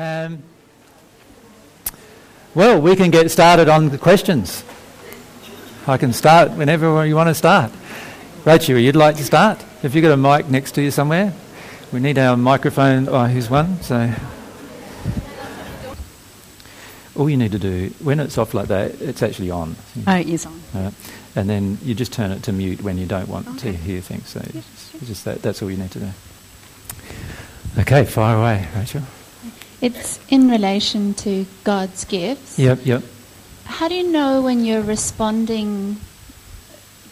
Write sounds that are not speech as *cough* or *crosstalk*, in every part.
Um, well, we can get started on the questions. I can start whenever you want to start. Rachel, you'd like to start? Have you've got a mic next to you somewhere? We need our microphone. Oh, here's one. So, all you need to do when it's off like that, it's actually on. Oh, it is on. Uh, and then you just turn it to mute when you don't want Okay. to hear things. So, Yeah, it's sure. just that, that's all you need to do. Okay, fire away, Rachel. It's in relation to God's gifts. Yep, yep. How do you know when you're responding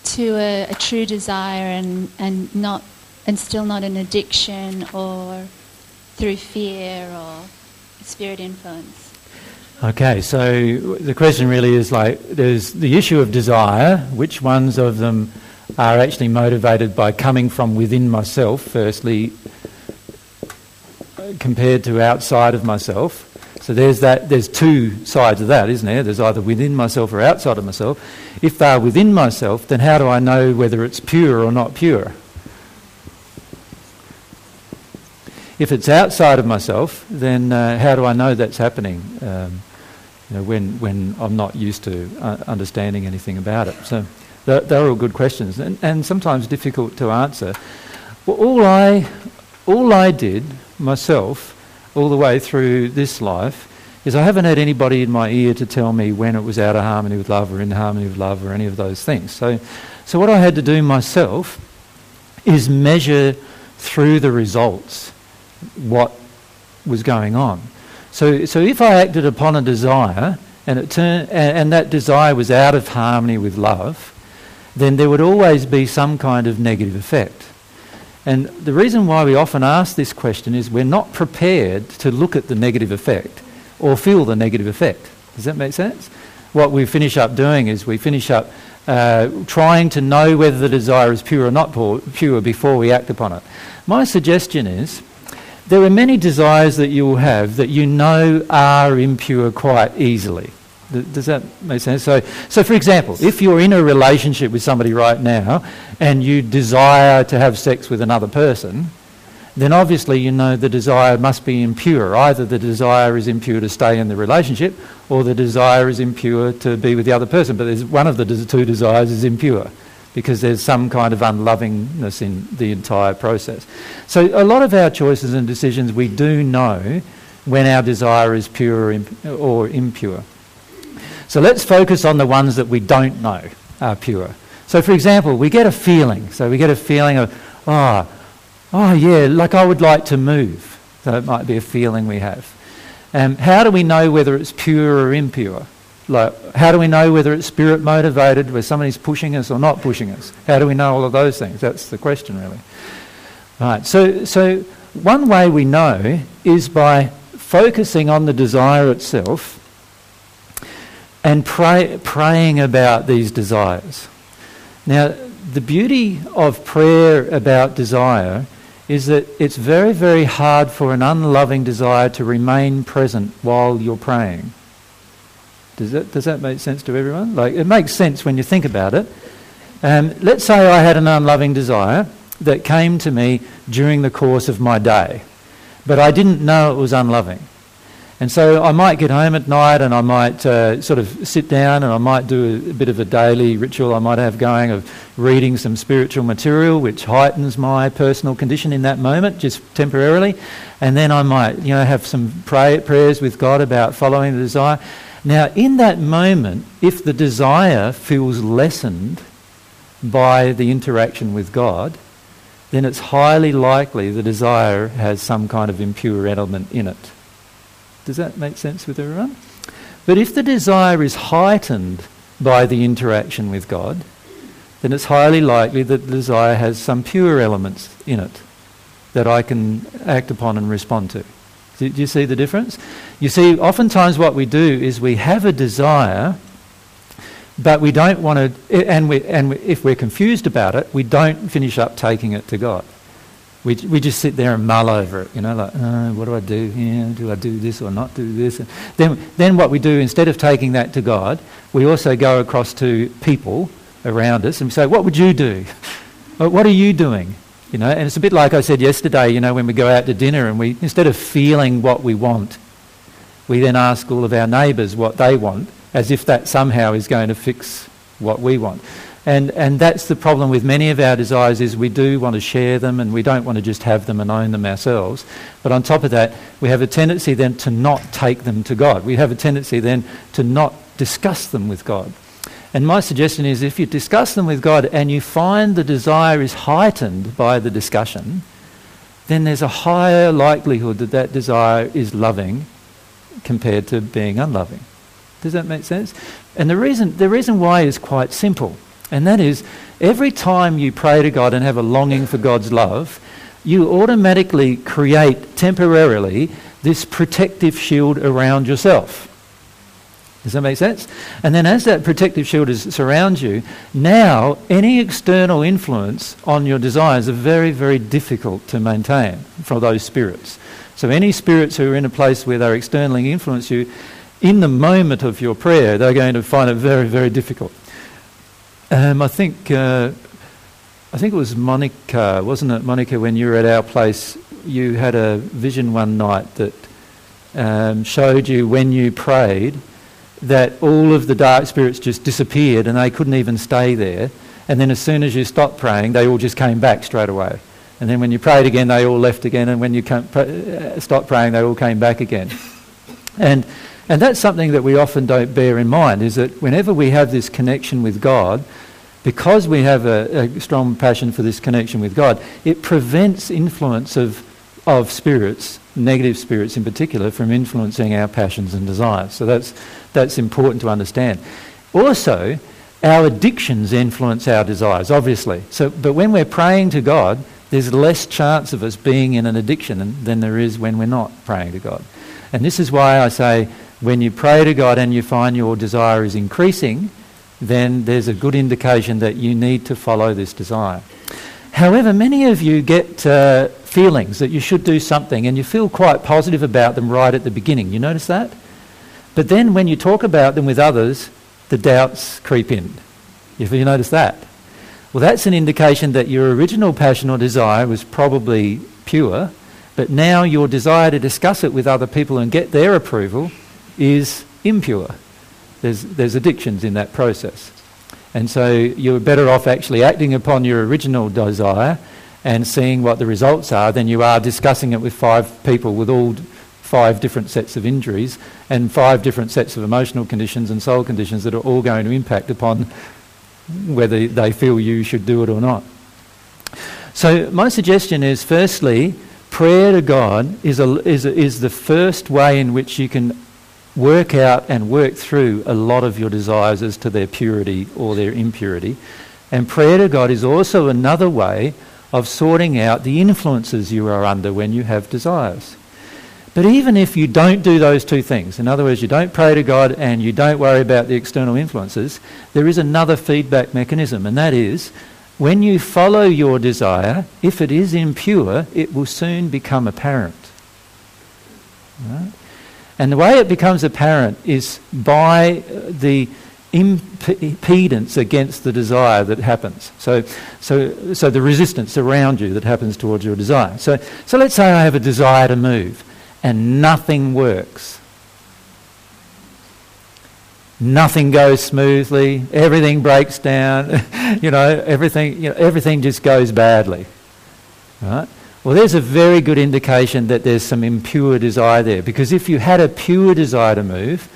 to a, a true desire and, and not and still not an addiction or through fear or spirit influence? Okay, so the question really is like there's the issue of desire, which ones of them are actually motivated by coming from within myself, firstly, compared to outside of myself. So there's that there's two sides of that, isn't there? There's either within myself or outside of myself. If they're within myself, then how do I know whether it's pure or not pure? If it's outside of myself, then uh, how do I know that's happening? Um, you know, when when I'm not used to uh, understanding anything about it. So they're, they're all good questions, and, and sometimes difficult to answer. Well, all I all I did myself, all the way through this life, is I haven't had anybody in my ear to tell me when it was out of harmony with love or in harmony with love or any of those things. So, so what I had to do myself is measure through the results what was going on. So, so if I acted upon a desire and, it turn, and, and that desire was out of harmony with love, then there would always be some kind of negative effect. And the reason why we often ask this question is we're not prepared to look at the negative effect or feel the negative effect. Does that make sense? What we finish up doing is we finish up uh, trying to know whether the desire is pure or not pure before we act upon it. My suggestion is there are many desires that you will have that you know are impure quite easily. Does that make sense? So, so, for example, if you're in a relationship with somebody right now and you desire to have sex with another person, then obviously you know the desire must be impure. Either the desire is impure to stay in the relationship or the desire is impure to be with the other person. But there's one of the two desires is impure because there's some kind of unlovingness in the entire process. So a lot of our choices and decisions we do know when our desire is pure or impure. So let's focus on the ones that we don't know are pure. So for example, we get a feeling. So we get a feeling of, oh, oh yeah, like I would like to move. So it might be a feeling we have. Um, how do we know whether it's pure or impure? Like, how do we know whether it's spirit motivated, where somebody's pushing us or not pushing us? How do we know all of those things? That's the question, really. Right. So, so one way we know is by focusing on the desire itself and pray, praying about these desires. Now, the beauty of prayer about desire is that it's very, very hard for an unloving desire to remain present while you're praying. Does that, does that make sense to everyone? Like, it makes sense when you think about it. Um, let's say I had an unloving desire that came to me during the course of my day, but I didn't know it was unloving. And so I might get home at night and I might uh, sort of sit down and I might do a, a bit of a daily ritual I might have going of reading some spiritual material which heightens my personal condition in that moment, just temporarily. And then I might, you know, have some pray, prayers with God about following the desire. Now, in that moment, if the desire feels lessened by the interaction with God, then it's highly likely the desire has some kind of impure element in it. Does that make sense with everyone? But if the desire is heightened by the interaction with God, then it's highly likely that the desire has some pure elements in it that I can act upon and respond to. Do, you see the difference? You see, oftentimes what we do is we have a desire, but we don't want to, and, we, and we, if we're confused about it, we don't finish up taking it to God. We, we just sit there and mull over it, you know, like, uh, what do I do here? Do I do this or not do this? And then, then what we do, instead of taking that to God, we also go across to people around us and say, what would you do? *laughs* What are you doing? You know, and it's a bit like I said yesterday, you know, when we go out to dinner and we, instead of feeling what we want we then ask all of our neighbours what they want, as if that somehow is going to fix what we want. And, and that's the problem with many of our desires is we do want to share them and we don't want to just have them and own them ourselves. But on top of that, we have a tendency then to not take them to God. We have a tendency then to not discuss them with God. And my suggestion is if you discuss them with God and you find the desire is heightened by the discussion, then there's a higher likelihood that that desire is loving compared to being unloving. Does that make sense? And the reason, the reason why is quite simple. And that is, every time you pray to God and have a longing for God's love, you automatically create temporarily this protective shield around yourself. Does that make sense? And then as that protective shield is, surrounds you, now any external influence on your desires are very, very difficult to maintain for those spirits. So any spirits who are in a place where they're externally influence you, in the moment of your prayer, they're going to find it very, very difficult. Um, I think uh, I think it was Monica, wasn't it, Monica? When you were at our place, you had a vision one night that um, showed you when you prayed that all of the dark spirits just disappeared and they couldn't even stay there. And then as soon as you stopped praying, they all just came back straight away. And then when you prayed again, they all left again. And when you uh, stopped praying, they all came back again. And and that's something that we often don't bear in mind is that whenever we have this connection with God, because we have a, a, strong passion for this connection with God, it prevents influence of, of spirits, negative spirits in particular, from influencing our passions and desires. So that's, that's important to understand. Also, our addictions influence our desires, obviously. So, but when we're praying to God, there's less chance of us being in an addiction than there is when we're not praying to God. And this is why I say when you pray to God and you find your desire is increasing, then there's a good indication that you need to follow this desire. However, many of you get uh, feelings that you should do something and you feel quite positive about them right at the beginning. You notice that? But then when you talk about them with others, the doubts creep in. If you notice that? Well, that's an indication that your original passion or desire was probably pure, but now your desire to discuss it with other people and get their approval is impure. There's, there's addictions in that process. And so you're better off actually acting upon your original desire and seeing what the results are than you are discussing it with five people with all five different sets of injuries and five different sets of emotional conditions and soul conditions that are all going to impact upon whether they feel you should do it or not. So, my suggestion is firstly, prayer to God is, a, is, a, is the first way in which you can work out and work through a lot of your desires as to their purity or their impurity. And prayer to God is also another way of sorting out the influences you are under when you have desires. But even if you don't do those two things, in other words, you don't pray to God and you don't worry about the external influences, there is another feedback mechanism, and that is when you follow your desire, if it is impure, it will soon become apparent. Right? And the way it becomes apparent is by uh, the impedance against the desire that happens. So, so, so the resistance around you that happens towards your desire. So, so let's say I have a desire to move and nothing works. Nothing goes smoothly. Everything breaks down. *laughs* you know, everything, you know, everything just goes badly. Right? Well, there's a very good indication that there's some impure desire there. Because if you had a pure desire to move,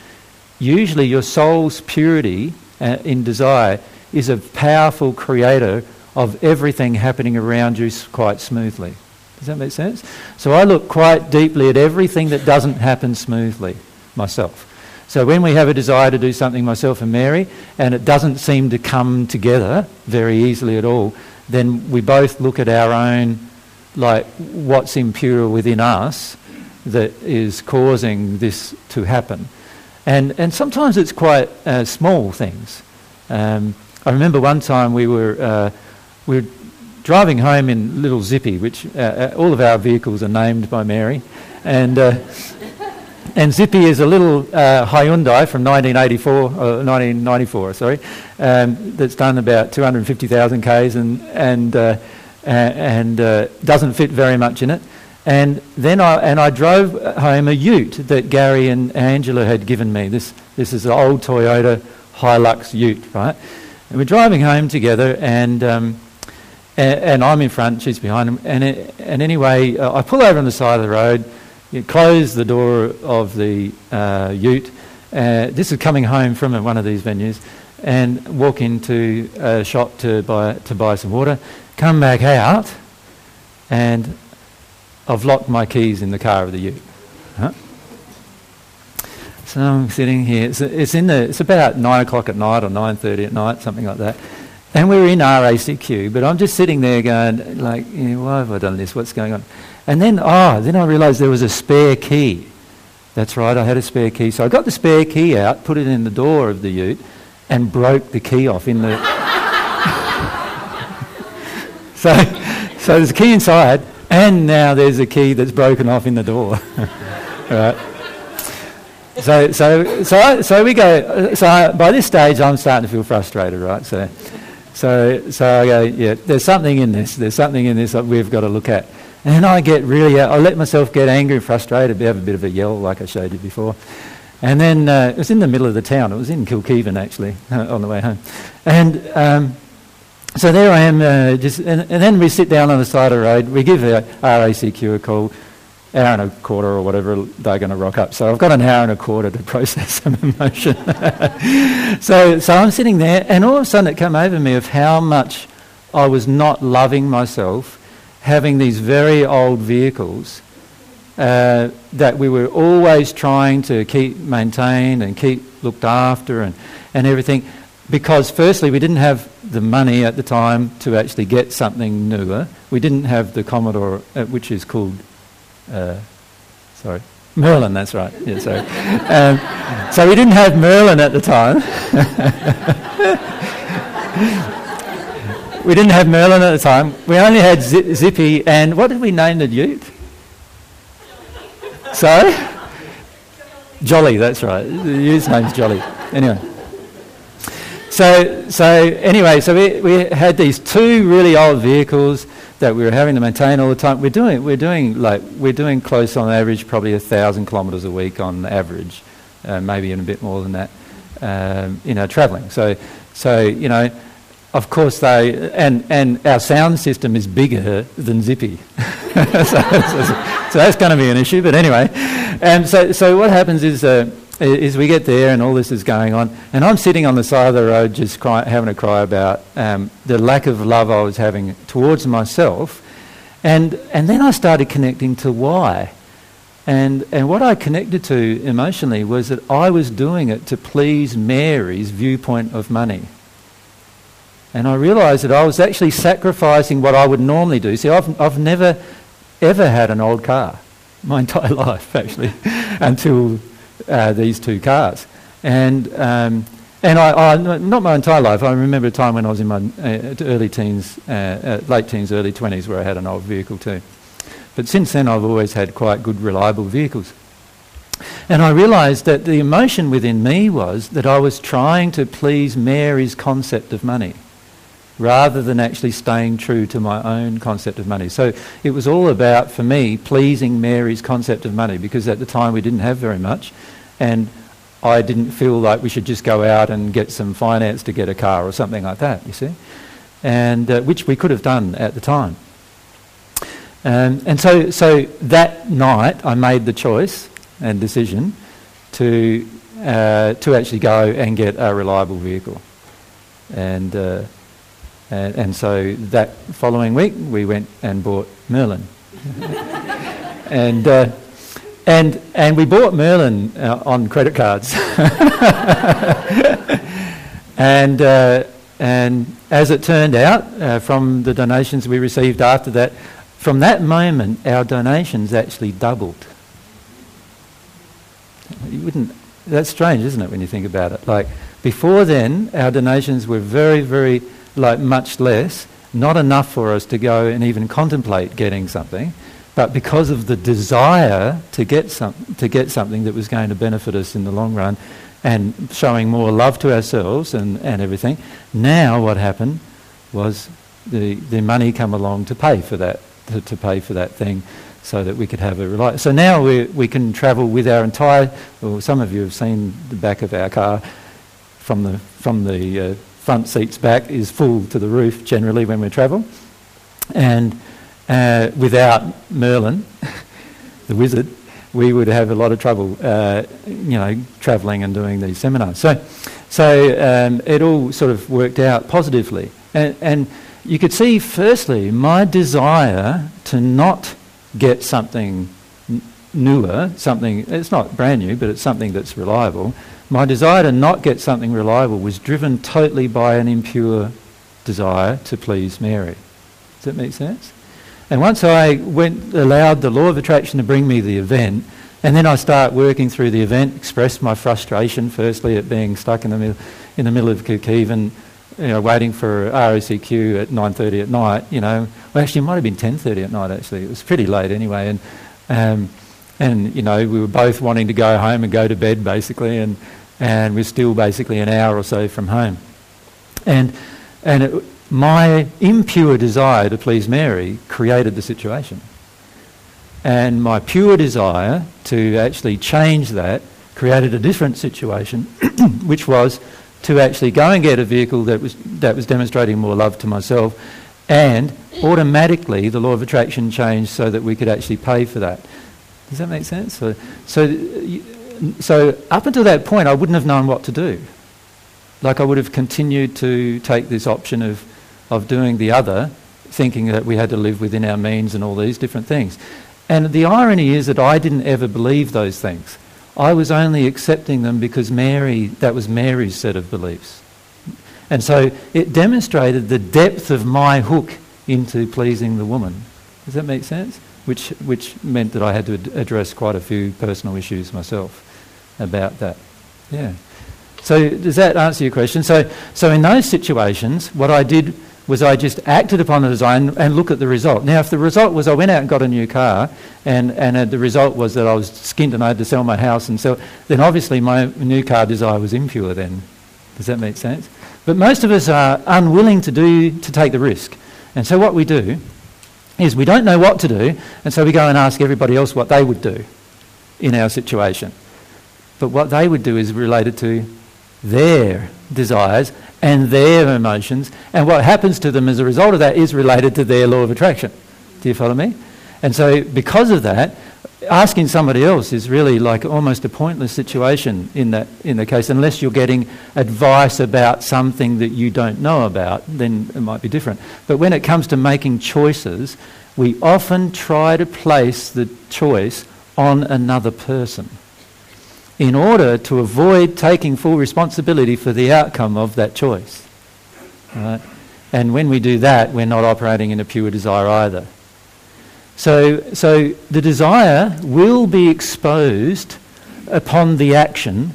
usually your soul's purity uh, in desire is a powerful creator of everything happening around you quite smoothly. Does that make sense? So I look quite deeply at everything that doesn't happen smoothly myself. So when we have a desire to do something, myself and Mary, and it doesn't seem to come together very easily at all, then we both look at our own like what's impure within us that is causing this to happen. And, and sometimes it's quite uh, small things. Um, I remember one time we were, uh, we were driving home in Little Zippy, which uh, uh all of our vehicles are named by Mary. And, uh, *laughs* and Zippy is a little uh, Hyundai from 1984, 1994, sorry, um, that's done about 250,000 Ks and, and and uh, doesn't fit very much in it. And then I, and I drove home a ute that Gary and Angela had given me. This, this is an old Toyota Hilux ute, right? And we're driving home together, and, um, and, and, I'm in front, she's behind him. And, it, and anyway, uh, I pull over on the side of the road, you close the door of the uh, ute. Uh, this is coming home from one of these venues, and walk into a shop to buy, to buy some water, come back out, and I've locked my keys in the car of the ute. Huh? So I'm sitting here. It's, it's, in the. It's about nine o'clock at night or nine thirty at night, something like that. And we're in RACQ, but I'm just sitting there going, like, why have I done this? What's going on? And then, oh, then I realised there was a spare key. That's right, I had a spare key. So I got the spare key out, put it in the door of the ute, and broke the key off in the. So, so there's a key inside, and now there's a key that's broken off in the door. *laughs* right. So, so, so, so we go. So by this stage, I'm starting to feel frustrated, right? So, so, so I go, yeah. There's something in this. There's something in this that we've got to look at. And I get really, I let myself get angry and frustrated, have a bit of a yell, like I showed you before. And then uh, it was in the middle of the town. It was in Kilkivan, actually, *laughs* on the way home. And um, so there I am, uh, just, and, and, then we sit down on the side of the road. We give our RACQ a call, hour and a quarter or whatever they're going to rock up. So I've got an hour and a quarter to *laughs* process some emotion. *laughs* so, so I'm sitting there, and all of a sudden it came over me of how much I was not loving myself, having these very old vehicles uh, that we were always trying to keep maintained and keep looked after and, and everything because firstly we didn't have the money at the time to actually get something newer. We didn't have the Commodore, uh, which is called, uh, sorry, Merlin. That's right. Yeah, sorry. *laughs* Um, so we didn't have Merlin at the time. *laughs* we didn't have Merlin at the time. We only had Zippy, and what did we name the Duke? Sorry, Jolly. That's right. The use's name's Jolly. Anyway. So, so anyway, so we, we had these two really old vehicles that we were having to maintain all the time. We're doing, we're doing like, we're doing close on average, probably a thousand kilometres a week on average, uh, maybe even a bit more than that, um, you know, travelling. So, so, you know, of course they, and, and our sound system is bigger than Zippy. *laughs* so, so, so, that's going to be an issue, but anyway. And so, so what happens is, uh, is we get there and all this is going on, and I'm sitting on the side of the road just cry, having a cry about um, the lack of love I was having towards myself, and and then I started connecting to why, and and what I connected to emotionally was that I was doing it to please Mary's viewpoint of money. And I realised that I was actually sacrificing what I would normally do. See, I've, I've never ever had an old car my *laughs* entire life, actually, until uh, these two cars. And, um, and I, I, not my entire life, I remember a time when I was in my uh, early teens, uh, uh late teens, early 20s, where I had an old vehicle too. But since then, I've always had quite good, reliable vehicles. And I realised that the emotion within me was that I was trying to please Mary's concept of money rather than actually staying true to my own concept of money. So it was all about, for me, pleasing Mary's concept of money because at the time we didn't have very much and I didn't feel like we should just go out and get some finance to get a car or something like that, you see, and uh, which we could have done at the time. Um, and so, so that night I made the choice and decision to, uh, to actually go and get a reliable vehicle. And uh, and, and so that following week, we went and bought Merlin. *laughs* and, uh, and, and we bought Merlin uh, on credit cards. *laughs* and, uh, and as it turned out, uh, from the donations we received after that, from that moment, our donations actually doubled. You wouldn't, that's strange, isn't it, when you think about it? Like, before then, our donations were very, very like much less, not enough for us to go and even contemplate getting something, but because of the desire to get, some, to get something that was going to benefit us in the long run and showing more love to ourselves and, and everything, now what happened was the, the money come along to pay for that, to, to pay for that thing. so that we could have a reliable. So now we, we can travel with our entire, well, some of you have seen the back of our car from the, from the uh, front seats back is full to the roof generally when we travel. And uh, without Merlin, *laughs* the wizard, we would have a lot of trouble, uh, you know, travelling and doing these seminars. So, so um, it all sort of worked out positively. And, and you could see, firstly, my desire to not get something newer, something, it's not brand new, but it's something that's reliable. My desire to not get something reliable was driven totally by an impure desire to please Mary. Does that make sense? And once I went, allowed the law of attraction to bring me the event, and then I start working through the event, express my frustration firstly at being stuck in the middle, in the middle of Kilkivan, you know, waiting for RACQ at 9.30 at night, you know. Well, actually, it might have been 10.30 at night, actually. It was pretty late anyway. And, um, and, you know, we were both wanting to go home and go to bed, basically, and, and we're still basically an hour or so from home. And, and it, my impure desire to please Mary created the situation. And my pure desire to actually change that created a different situation, *clears throat* which was to actually go and get a vehicle that was, that was demonstrating more love to myself, and automatically the law of attraction changed so that we could actually pay for that. Does that make sense? So, so, so up until that point, I wouldn't have known what to do. Like I would have continued to take this option of of doing the other, thinking that we had to live within our means and all these different things. And the irony is that I didn't ever believe those things. I was only accepting them because Mary, that was Mary's set of beliefs. And so it demonstrated the depth of my hook into pleasing the woman. Does that make sense? Which, which meant that I had to ad- address quite a few personal issues myself about that. Yeah. So does that answer your question? So, so in those situations, what I did was I just acted upon the design and look at the result. Now, if the result was I went out and got a new car, and, and uh, the result was that I was skint and I had to sell my house and sell, then obviously my new car desire was impure then. Does that make sense? But most of us are unwilling to do to take the risk. And so what we do is we don't know what to do, and so we go and ask everybody else what they would do in our situation. But what they would do is related to their desires and their emotions, and what happens to them as a result of that is related to their law of attraction. Do you follow me? And so, because of that, asking somebody else is really like almost a pointless situation in that in the case, unless you're getting advice about something that you don't know about, then it might be different. But when it comes to making choices, we often try to place the choice on another person in order to avoid taking full responsibility for the outcome of that choice. Right? And when we do that, we're not operating in a pure desire either. So, so the desire will be exposed upon the action,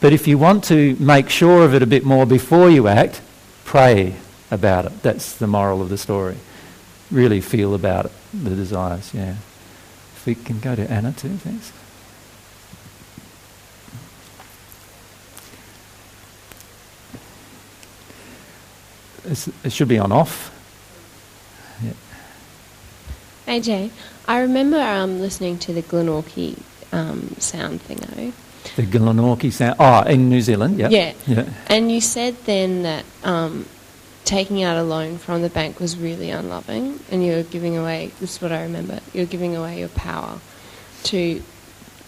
but if you want to make sure of it a bit more before you act, pray about it. That's the moral of the story. Really feel about it, the desires, yeah. If we can go to Anna too, thanks. It should be on off. Yeah. AJ, I remember um, listening to the Glenorchy um, sound thingo. The Glenorchy sound. Oh, in New Zealand, yeah. Yeah. Yeah. And you said then that um, taking out a loan from the bank was really unloving, and you were giving away. This is what I remember. You're giving away your power to,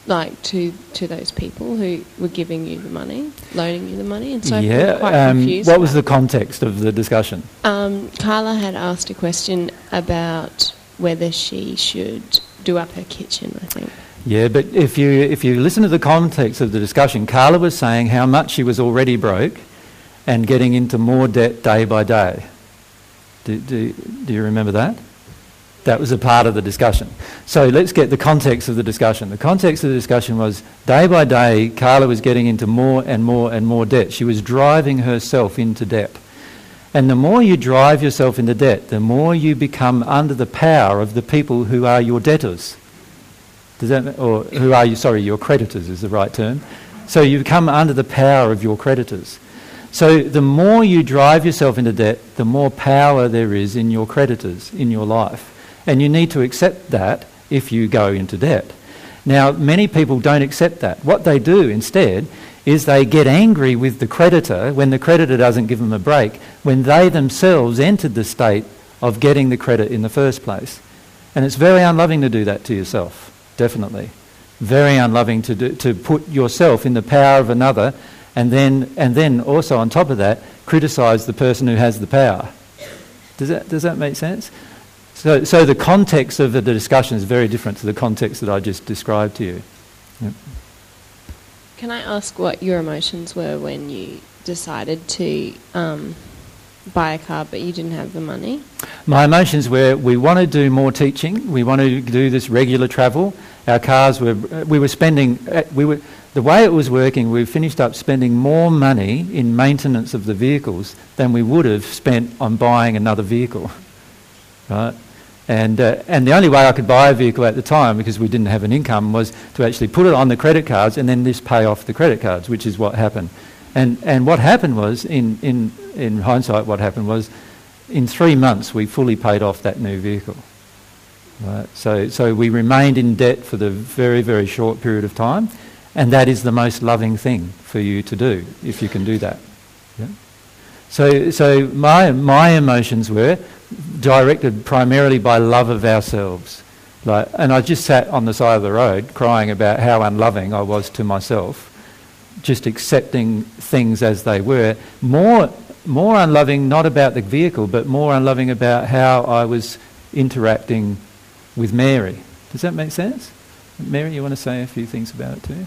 like, to to those people who were giving you the money, loaning you the money, and so yeah. Quite um, confused. what was the context of the discussion? Um, Carla had asked a question about whether she should do up her kitchen. I think. Yeah, but if you if you listen to the context of the discussion, Carla was saying how much she was already broke, and getting into more debt day by day. Do, do, do you remember that? That was a part of the discussion. So let's get the context of the discussion. The context of the discussion was day by day, Carla was getting into more and more and more debt. She was driving herself into debt. And the more you drive yourself into debt, the more you become under the power of the people who are your debtors. Does that, or who are you, sorry, your creditors is the right term. So you become under the power of your creditors. So the more you drive yourself into debt, the more power there is in your creditors in your life. And you need to accept that if you go into debt. Now, many people don't accept that. What they do instead is they get angry with the creditor when the creditor doesn't give them a break, when they themselves entered the state of getting the credit in the first place. And it's very unloving to do that to yourself, definitely. Very unloving to, do, to put yourself in the power of another and then, and then also on top of that, criticise the person who has the power. Does that, does that make sense? So, so the context of the discussion is very different to the context that I just described to you. Yep. Can I ask what your emotions were when you decided to um, buy a car but you didn't have the money? My emotions were we want to do more teaching, we want to do this regular travel. Our cars were, we were spending, uh, we were, the way it was working, we finished up spending more money in maintenance of the vehicles than we would have spent on buying another vehicle. Right? And, uh, and the only way I could buy a vehicle at the time, because we didn't have an income, was to actually put it on the credit cards and then just pay off the credit cards, which is what happened. And, and what happened was, in, in, in hindsight, what happened was, in three months we fully paid off that new vehicle. Right? So, so we remained in debt for the very, very short period of time, and that is the most loving thing for you to do, if you can do that. Yeah? So, so my, my emotions were directed primarily by love of ourselves. Like, and I just sat on the side of the road crying about how unloving I was to myself, just accepting things as they were. More, more unloving, not about the vehicle, but more unloving about how I was interacting with Mary. Does that make sense? Mary, you want to say a few things about it too?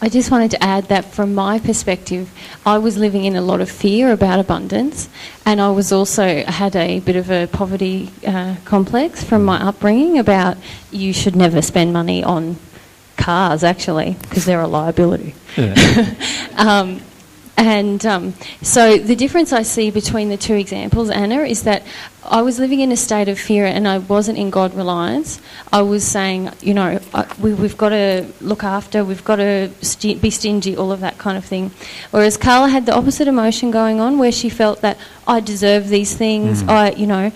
I just wanted to add that from my perspective, I was living in a lot of fear about abundance, and I was also had a bit of a poverty uh, complex from my upbringing about you should never spend money on cars, actually, because they're a liability. Yeah. *laughs* um, and um, so the difference I see between the two examples, Anna, is that I was living in a state of fear and I wasn't in God reliance. I was saying, you know, we, have got to look after, we've got to st- be stingy, all of that kind of thing. Whereas Carla had the opposite emotion going on where she felt that I deserve these things, Mm. I, you know,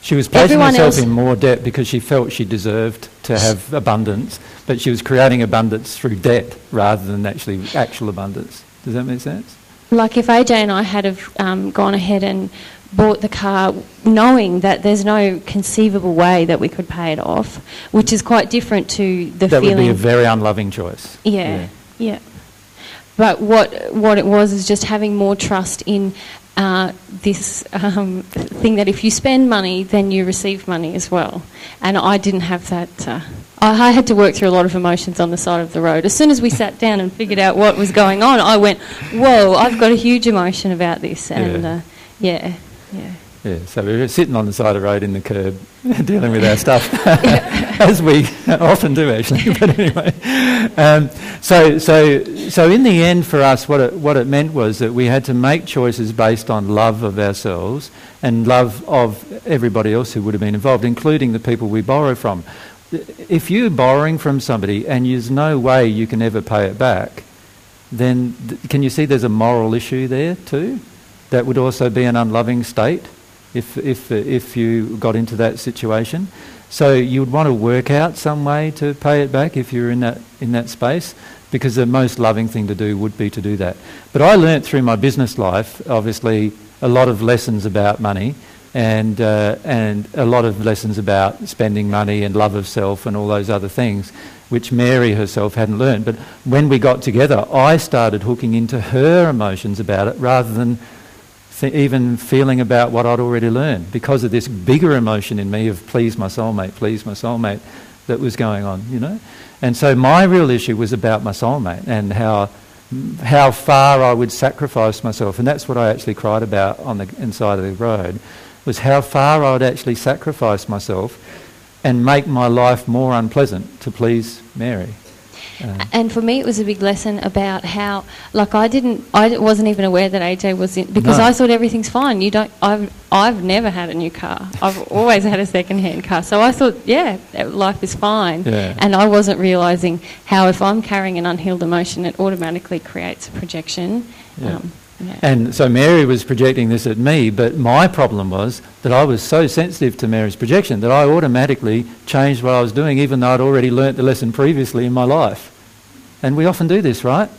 She was placing herself in more debt because she felt she deserved to have abundance, but she was creating abundance through debt rather than actually actual abundance. Does that make sense? Like if AJ and I had have um, gone ahead and bought the car knowing that there's no conceivable way that we could pay it off, which is quite different to the that feeling. would be a very unloving choice. yeah, yeah, But what what it was is just having more trust in uh, this um, thing that if you spend money, then you receive money as well. And I didn't have that. Uh, I I had to work through a lot of emotions on the side of the road. As soon as we sat down and figured out what was going on, I went, "Whoa! I've got a huge emotion about this." And Yeah. uh, yeah, yeah. Yeah, so we were sitting on the side of the road in the curb, *laughs* *laughs* dealing with our stuff, *laughs* as we often do actually. But anyway, um, so so so in the end, for us, what it what it meant was that we had to make choices based on love of ourselves and love of everybody else who would have been involved, including the people we borrow from. If you're borrowing from somebody and there's no way you can ever pay it back, then th- can you see there's a moral issue there too? That would also be an unloving state if, if, if you got into that situation. So you would want to work out some way to pay it back if you're in that, in that space, because the most loving thing to do would be to do that. But I learnt through my business life, obviously, a lot of lessons about money and, uh, and a lot of lessons about spending money and love of self and all those other things, which Mary herself hadn't learned. But when we got together, I started hooking into her emotions about it rather than th- even feeling about what I'd already learned because of this bigger emotion in me of please my soulmate, please my soulmate that was going on, you know. And so my real issue was about my soulmate and how how far I would sacrifice myself, and that's what I actually cried about on the inside of the road, was how far I would actually sacrifice myself and make my life more unpleasant to please Mary. Um, And for me, it was a big lesson about how, like, I didn't, I wasn't even aware that AJ was in because No. I thought everything's fine. You don't, I've, I've never had a new car. I've *laughs* always had a second-hand car. So I thought, yeah, life is fine. Yeah. And I wasn't realizing how if I'm carrying an unhealed emotion, it automatically creates a projection. Yeah. Um, Yeah. And so Mary was projecting this at me, but my problem was that I was so sensitive to Mary's projection that I automatically changed what I was doing, even though I'd already learnt the lesson previously in my life. And we often do this, right?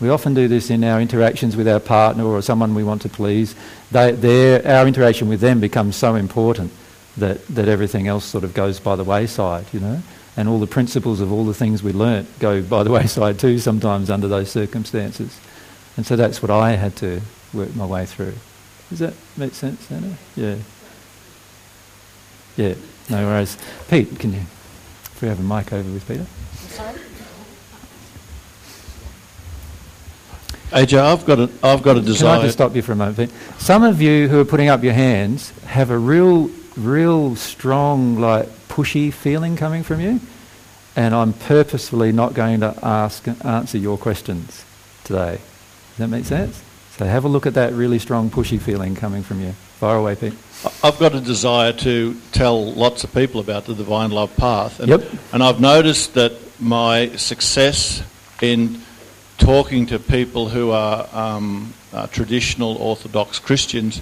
We often do this in our interactions with our partner or someone we want to please. They, our interaction with them becomes so important that, that everything else sort of goes by the wayside, you know? And all the principles of all the things we learnt go by the *laughs* wayside too sometimes under those circumstances. And so that's what I had to work my way through. Does that make sense, Anna? Yeah. Yeah, no worries. Pete, can you, if we have a mic over with Peter? Sorry? AJ, I've got a, I've got a desire. Can I just stop you for a moment, Pete? Some of you who are putting up your hands have a real, real strong, like, pushy feeling coming from you, and I'm purposefully not going to ask answer your questions today. Does that make sense? So have a look at that really strong, pushy feeling coming from you. Far away, Pete. I've got a desire to tell lots of people about the divine love path. And, Yep. and I've noticed that my success in talking to people who are um, uh, traditional Orthodox Christians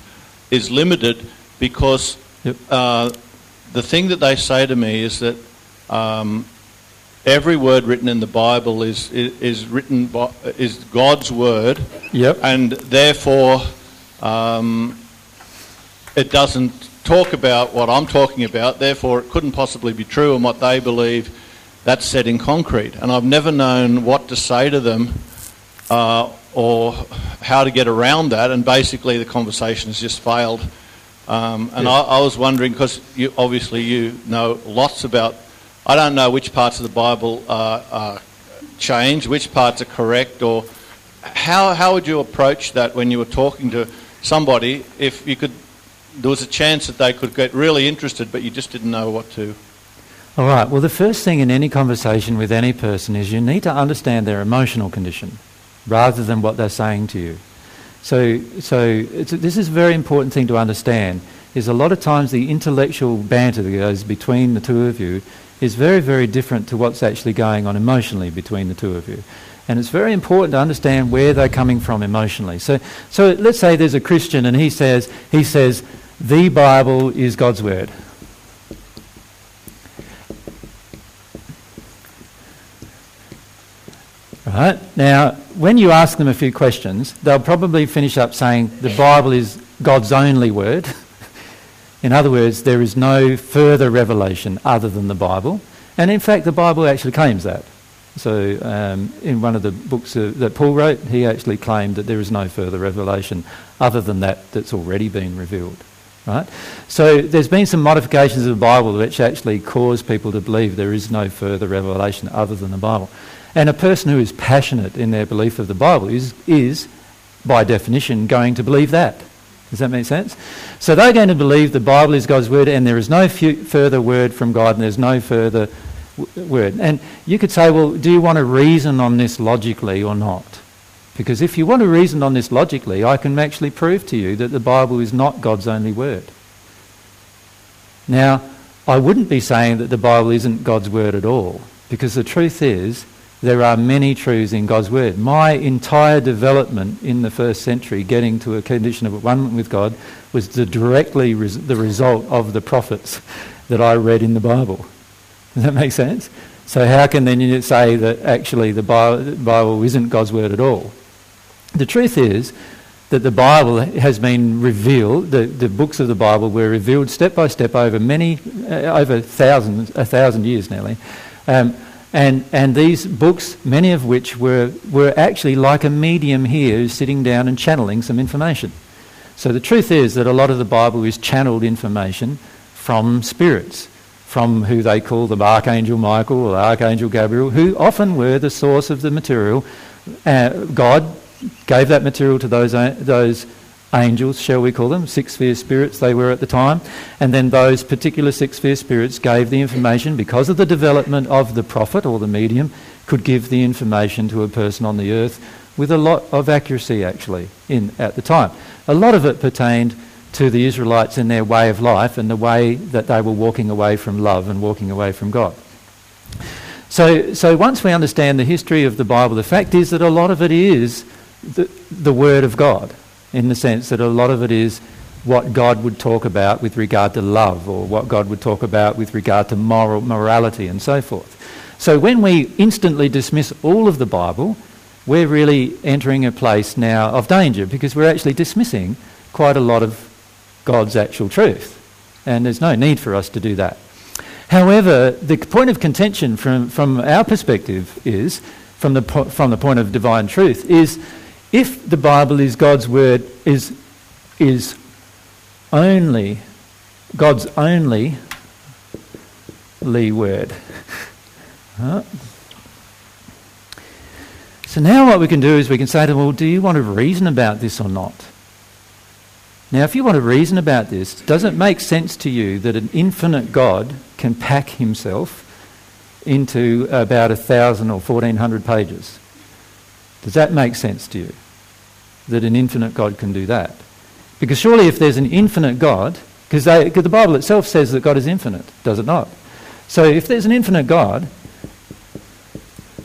is limited because Yep. uh, the thing that they say to me is that um, every word written in the Bible is, is, is written by, is God's word Yep. and therefore um, it doesn't talk about what I'm talking about, therefore it couldn't possibly be true, and what they believe, that's set in concrete. And I've never known what to say to them uh, or how to get around that, and basically the conversation has just failed. Um, and Yeah. I, I was wondering, because you, obviously you know lots about, I don't know which parts of the Bible are, are changed, which parts are correct, or how, how would you approach that when you were talking to somebody if you could there was a chance that they could get really interested but you just didn't know what to All right. Well, the first thing in any conversation with any person is you need to understand their emotional condition rather than what they're saying to you. So, so this is a very important thing to understand. Is a lot of times the intellectual banter that goes between the two of you is very, very different to what's actually going on emotionally between the two of you. And it's very important to understand where they're coming from emotionally. So, so let's say there's a Christian and he says, he says, the Bible is God's word. Right? Now, when you ask them a few questions, they'll probably finish up saying the Bible is God's only word. *laughs* in other words, there is no further revelation other than the Bible. And in fact, the Bible actually claims that. So, um, in one of the books uh, that Paul wrote, he actually claimed that there is no further revelation other than that that's already been revealed. Right? So, there's been some modifications of the Bible which actually cause people to believe there is no further revelation other than the Bible. And a person who is passionate in their belief of the Bible is, is by definition, going to believe that. Does that make sense? So they're going to believe the Bible is God's word and there is no fu- further word from God and there's no further word. And you could say, well, do you want to reason on this logically or not? Because if you want to reason on this logically, I can actually prove to you that the Bible is not God's only word. Now, I wouldn't be saying that the Bible isn't God's word at all, because the truth is there are many truths in God's word. My entire development in the first century, getting to a condition of one with God, was the directly res- the result of the prophets that I read in the Bible. Does that make sense? So how can then you say that actually the Bi- Bible isn't God's word at all? The truth is that the Bible has been revealed, the, the books of the Bible were revealed step by step over many, uh, over thousands, a thousand years nearly. Um, and, and these books, many of which were, were actually like a medium here who's sitting down and channeling some information. So the truth is that a lot of the Bible is channeled information from spirits, from who they call the Archangel Michael or Archangel Gabriel, who often were the source of the material. Uh, God gave that material to those, those angels, shall we call them, six sphere spirits they were at the time, and then those particular six sphere spirits gave the information because of the development of the prophet or the medium, could give the information to a person on the earth with a lot of accuracy actually in at the time. A lot of it pertained to the Israelites in their way of life and the way that they were walking away from love and walking away from God. So, so once we understand the history of the Bible, the fact is that a lot of it is the, the Word of God. In the sense that a lot of it is what God would talk about with regard to love or what God would talk about with regard to moral morality and so forth. So when we instantly dismiss all of the Bible, we're really entering a place now of danger because we're actually dismissing quite a lot of God's actual truth. And there's no need for us to do that. However, the point of contention from, from our perspective is, from the, po- from the point of divine truth, is if the Bible is God's word, is, is only, God's only Lee word. *laughs* So now what we can do is we can say to them, well, do you want to reason about this or not? Now, if you want to reason about this, does it make sense to you that an infinite God can pack himself into about a thousand or fourteen hundred pages? Does that make sense to you? That an infinite God can do that? Because surely if there's an infinite God, because the Bible itself says that God is infinite, does it not? So if there's an infinite God,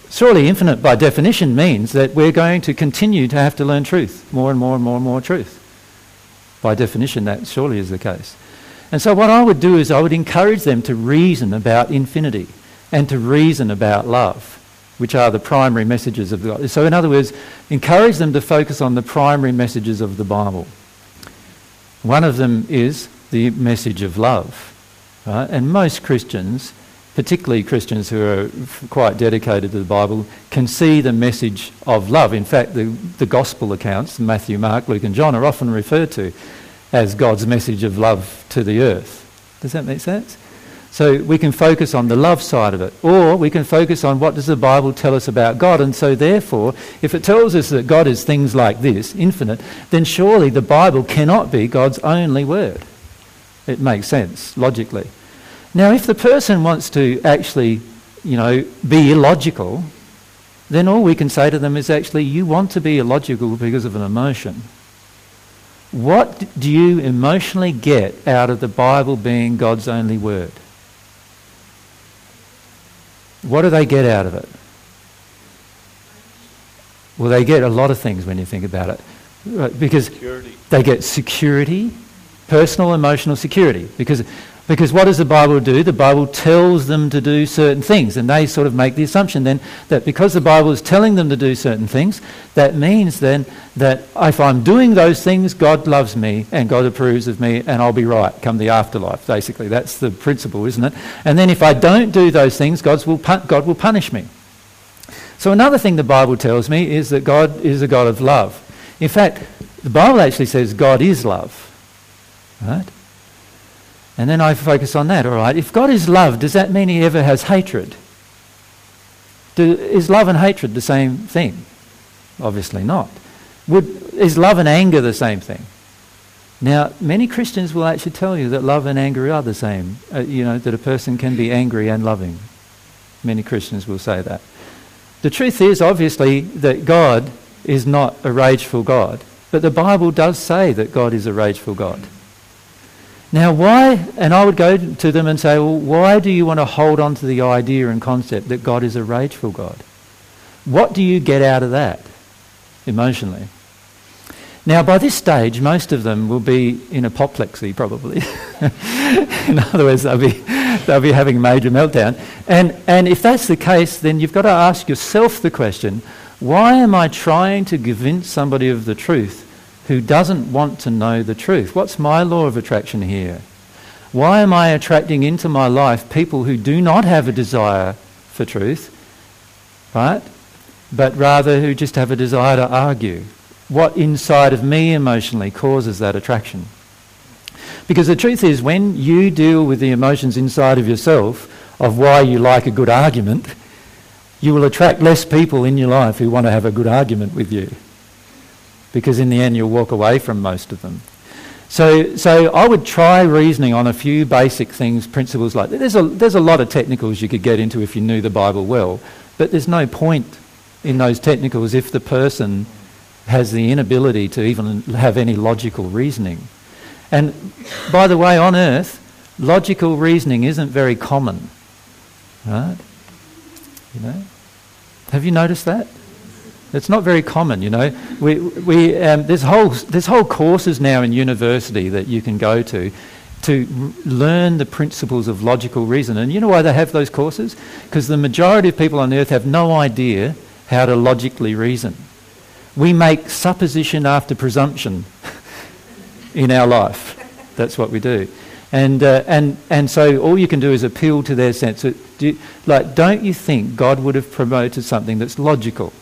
surely infinite by definition means that we're going to continue to have to learn truth, more and more and more and more truth. By definition, that surely is the case. And so, what I would do is I would encourage them to reason about infinity and to reason about love, which are the primary messages of God. So, in other words, encourage them to focus on the primary messages of the Bible. One of them is the message of love. Right? And most Christians particularly Christians who are quite dedicated to the Bible, can see the message of love. In fact, the, the gospel accounts, Matthew, Mark, Luke, and John, are often referred to as God's message of love to the earth. Does that make sense? So we can focus on the love side of it, or we can focus on what does the Bible tell us about God. And so, therefore, if it tells us that God is things like this, infinite, then surely the Bible cannot be God's only word. It makes sense logically. Now, if the person wants to actually, you know, be illogical, then all we can say to them is actually, you want to be illogical because of an emotion. What do you emotionally get out of the Bible being God's only word? What do they get out of it? Well, they get a lot of things when you think about it. Because security. they get security, personal emotional security. Because because what does the Bible do? The Bible tells them to do certain things, and they sort of make the assumption then that because the Bible is telling them to do certain things, that means then that if I'm doing those things, God loves me and God approves of me, and I'll be right come the afterlife. Basically, that's the principle, isn't it? And then if I don't do those things, God's will God will punish me. So another thing the Bible tells me is that God is a God of love. In fact, the Bible actually says God is love. Right? And then I focus on that, all right. If God is love, does that mean he ever has hatred? Do, is love and hatred the same thing? Obviously not. Would, is love and anger the same thing? Now, many Christians will actually tell you that love and anger are the same. Uh, you know, that a person can be angry and loving. Many Christians will say that. The truth is, obviously, that God is not a rageful God. But the Bible does say that God is a rageful God. Now, why, and I would go to them and say, well, why do you want to hold on to the idea and concept that God is a rageful God? What do you get out of that emotionally? Now, by this stage, most of them will be in apoplexy, probably. *laughs* in other words, they'll be, they'll be having a major meltdown. And, and if that's the case, then you've got to ask yourself the question why am I trying to convince somebody of the truth who doesn't want to know the truth. What's my law of attraction here? Why am I attracting into my life people who do not have a desire for truth, right? But rather who just have a desire to argue? What inside of me emotionally causes that attraction? Because the truth is, when you deal with the emotions inside of yourself of why you like a good argument, you will attract less people in your life who want to have a good argument with you because in the end you'll walk away from most of them. So, so I would try reasoning on a few basic things, principles like that. There's a, there's a lot of technicals you could get into if you knew the Bible well, but there's no point in those technicals if the person has the inability to even have any logical reasoning. And by the way, on earth, logical reasoning isn't very common. Right? You know? Have you noticed that? It's not very common, you know. We, we, um, there's, whole, there's whole courses now in university that you can go to to learn the principles of logical reason. And you know why they have those courses? Because the majority of people on earth have no idea how to logically reason. We make supposition after presumption *laughs* in our life. That's what we do. And, uh, and, and so all you can do is appeal to their sense. Of, do you, like, don't you think God would have promoted something that's logical?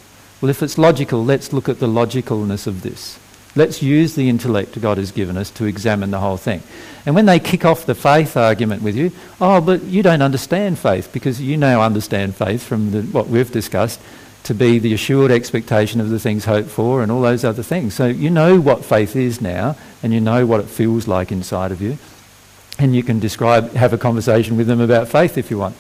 Well, if it's logical, let's look at the logicalness of this. Let's use the intellect God has given us to examine the whole thing. And when they kick off the faith argument with you, oh, but you don't understand faith because you now understand faith from the, what we've discussed to be the assured expectation of the things hoped for and all those other things. So you know what faith is now and you know what it feels like inside of you. And you can describe, have a conversation with them about faith if you want.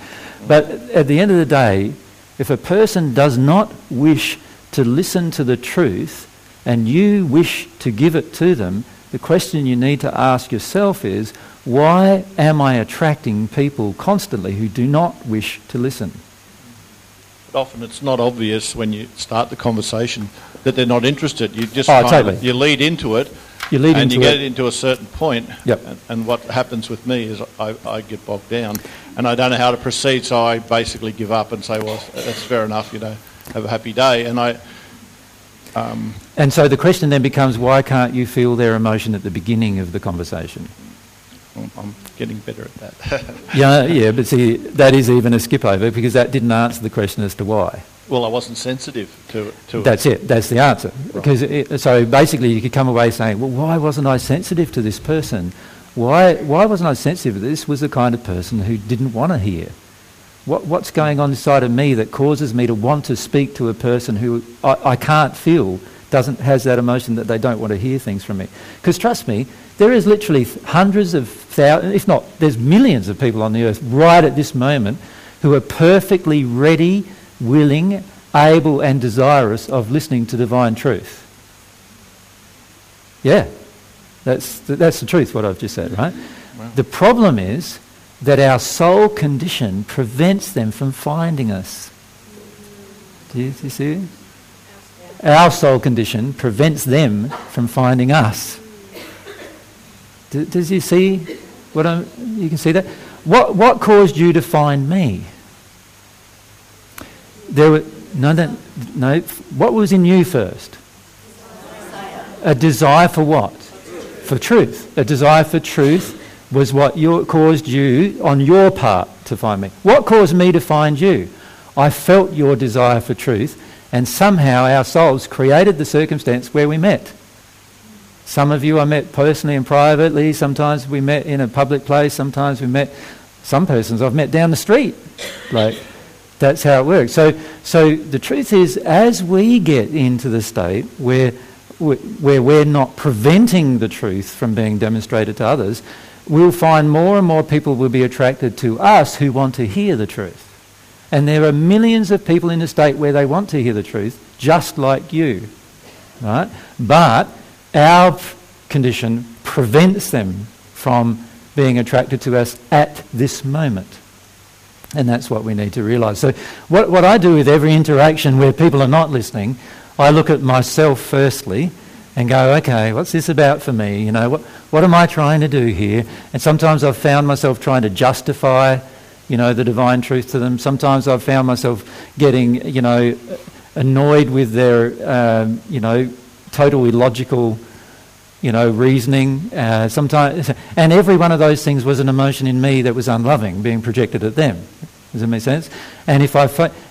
But at the end of the day, if a person does not wish to listen to the truth and you wish to give it to them, the question you need to ask yourself is why am I attracting people constantly who do not wish to listen? But Often it's not obvious when you start the conversation that they're not interested. You just Oh, totally. you lead into it, You lead and into you get it. it into a certain point, Yep. and, and what happens with me is I, I get bogged down, and I don't know how to proceed, so I basically give up and say, well, that's fair enough, you know, have a happy day, and I, um, And so the question then becomes why can't you feel their emotion at the beginning of the conversation? I'm getting better at that. Yeah, *laughs* yeah, but see, that is even a skip over because that didn't answer the question as to why. Well, I wasn't sensitive to, to it. That's it. That's the answer. Because so basically, you could come away saying, "Well, why wasn't I sensitive to this person? Why why wasn't I sensitive? This was the kind of person who didn't want to hear. What what's going on inside of me that causes me to want to speak to a person who I, I can't feel doesn't has that emotion that they don't want to hear things from me? Because trust me, there is literally hundreds of thousands, if not, there's millions of people on the earth right at this moment who are perfectly ready, willing, able, and desirous of listening to divine truth. Yeah, that's the, that's the truth, what I've just said, right? Wow. The problem is that our soul condition prevents them from finding us. Do you, do you see? Our soul condition prevents them from finding us. Do, does you see what I'm, you can see that? What, what caused you to find me? There were, no, no, no, what was in you first? A desire for what? For truth. A desire for truth was what you, caused you on your part to find me. What caused me to find you? I felt your desire for truth, and somehow our souls created the circumstance where we met. Some of you I met personally and privately, sometimes we met in a public place, sometimes we met some persons I've met down the street. Like that's how it works. So so the truth is as we get into the state where where we're not preventing the truth from being demonstrated to others, we'll find more and more people will be attracted to us who want to hear the truth. And there are millions of people in the state where they want to hear the truth, just like you. Right? But our condition prevents them from being attracted to us at this moment. And that's what we need to realise. So, what, what I do with every interaction where people are not listening, I look at myself firstly and go, okay, what's this about for me? You know, what, what am I trying to do here? And sometimes I've found myself trying to justify, you know, the divine truth to them. Sometimes I've found myself getting, you know, annoyed with their, um, you know, total illogical, you know, reasoning. Uh, sometimes, and every one of those things was an emotion in me that was unloving, being projected at them. Does that make sense? And if I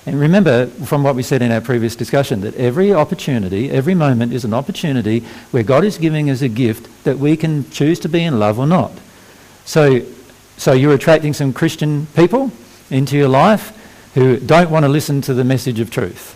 and remember from what we said in our previous discussion that every opportunity, every moment is an opportunity where God is giving us a gift that we can choose to be in love or not. So, so you're attracting some Christian people into your life who don't want to listen to the message of truth.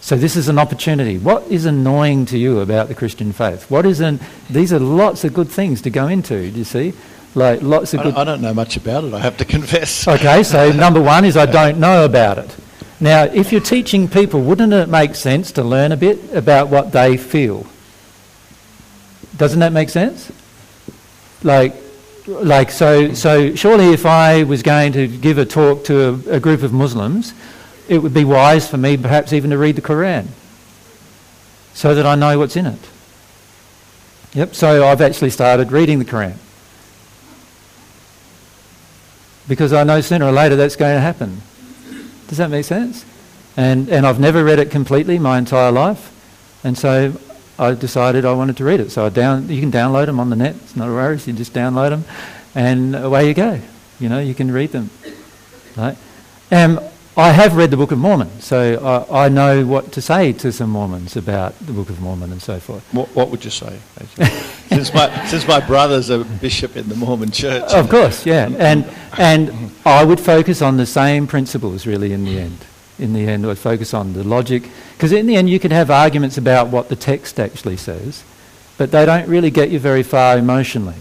So this is an opportunity. What is annoying to you about the Christian faith? What is an, these are lots of good things to go into. Do you see? Like lots of I good. I don't know much about it, I have to *laughs* confess. Okay, so *laughs* number one is I don't know about it. Now, if you're teaching people, wouldn't it make sense to learn a bit about what they feel? Doesn't that make sense? Like, like so, so surely if I was going to give a talk to a, a group of Muslims, it would be wise for me perhaps even to read the Quran. so that I know what's in it. Yep, so I've actually started reading the Quran. Because I know sooner or later that's going to happen. Does that make sense? And, and I've never read it completely my entire life. And so I decided I wanted to read it. So I down, you can download them on the net. It's not a worry. You just download them, and away you go. You know, you can read them. Right? And I have read the Book of Mormon, so I, I know what to say to some Mormons about the Book of Mormon and so forth. What, what would you say? *laughs* since, my, since my brother's a bishop in the Mormon church. Of course, yeah. And, and I would focus on the same principles really in the end. In the end, I'd focus on the logic. Because in the end, you can have arguments about what the text actually says, but they don't really get you very far emotionally.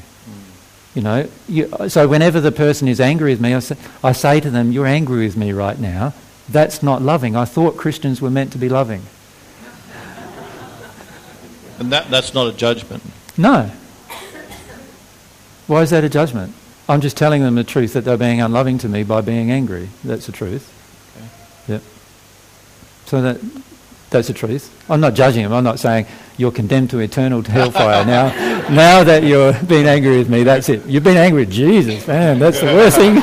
You know, you, so whenever the person is angry with me, I say, I say to them, You're angry with me right now. That's not loving. I thought Christians were meant to be loving. And that, that's not a judgment. No. Why is that a judgment? I'm just telling them the truth that they're being unloving to me by being angry. That's the truth. Okay. Yep. So that that's the truth. I'm not judging them. I'm not saying you're condemned to eternal hellfire *laughs* now. Now that you're being angry with me, that's it. You've been angry with Jesus, man. That's the worst thing.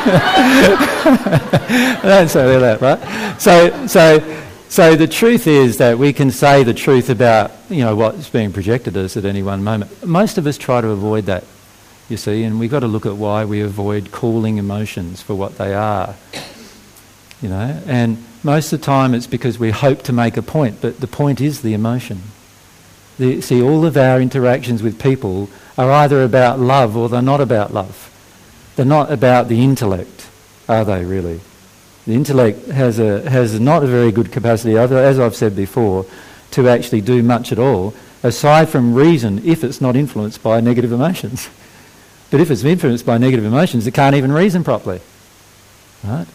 Don't say that, right? So, so, so the truth is that we can say the truth about you know what's being projected at us at any one moment. Most of us try to avoid that, you see, and we've got to look at why we avoid calling emotions for what they are. You know, and most of the time it's because we hope to make a point, but the point is the emotion. The, see, all of our interactions with people are either about love or they're not about love. They're not about the intellect, are they really? The intellect has, a, has not a very good capacity, as I've said before, to actually do much at all, aside from reason, if it's not influenced by negative emotions. *laughs* But if it's influenced by negative emotions, it can't even reason properly. Right?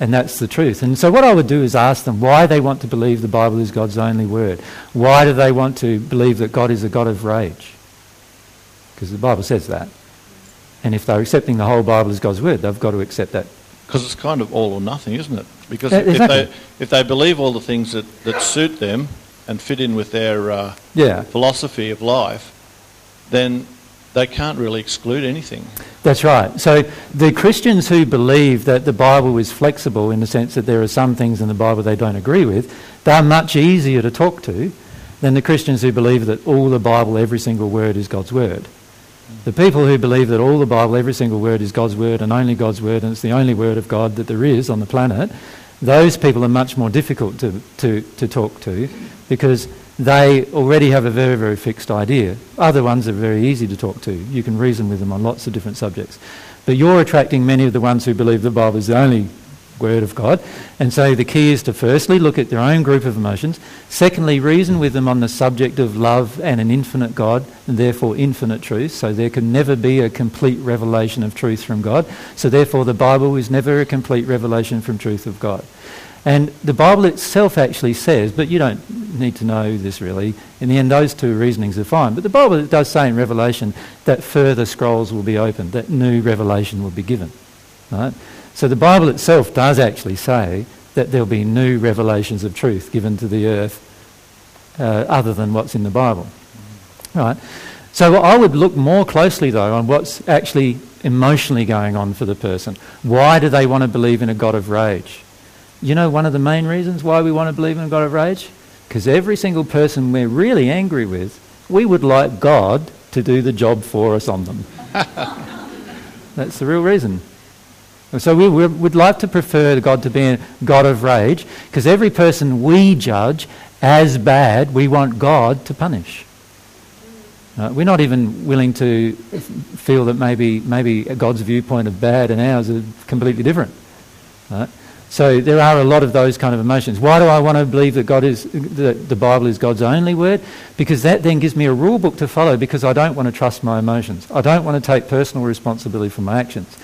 And that's the truth. And so, what I would do is ask them why they want to believe the Bible is God's only word. Why do they want to believe that God is a God of rage? Because the Bible says that. And if they're accepting the whole Bible as God's word, they've got to accept that. Because it's kind of all or nothing, isn't it? Because if, exactly. they, if they believe all the things that, that suit them and fit in with their uh, yeah. philosophy of life, then they can't really exclude anything. That's right. So the Christians who believe that the Bible is flexible in the sense that there are some things in the Bible they don't agree with, they're much easier to talk to than the Christians who believe that all the Bible, every single word, is God's word. The people who believe that all the Bible, every single word, is God's word and only God's word, and it's the only word of God that there is on the planet, those people are much more difficult to, to, to talk to because they already have a very, very fixed idea. Other ones are very easy to talk to. You can reason with them on lots of different subjects. But you're attracting many of the ones who believe the Bible is the only word of God. And so the key is to firstly look at their own group of emotions. Secondly, reason with them on the subject of love and an infinite God, and therefore infinite truth. So there can never be a complete revelation of truth from God. So therefore the Bible is never a complete revelation from truth of God. And the Bible itself actually says, but you don't need to know this really, in the end those two reasonings are fine. But the Bible does say in Revelation that further scrolls will be opened, that new revelation will be given. Right? So the Bible itself does actually say that there'll be new revelations of truth given to the earth uh, other than what's in the Bible. Right? So I would look more closely though on what's actually emotionally going on for the person. Why do they want to believe in a God of rage? You know one of the main reasons why we want to believe in a God of rage? Because every single person we're really angry with, we would like God to do the job for us on them. *laughs* That's the real reason. So we would like to prefer God to be a God of rage because every person we judge as bad, we want God to punish. Uh, we're not even willing to feel that maybe, maybe God's viewpoint of bad and ours are completely different. Right? So there are a lot of those kind of emotions. Why do I want to believe that God is that the Bible is God's only word? Because that then gives me a rule book to follow because I don't want to trust my emotions. I don't want to take personal responsibility for my actions.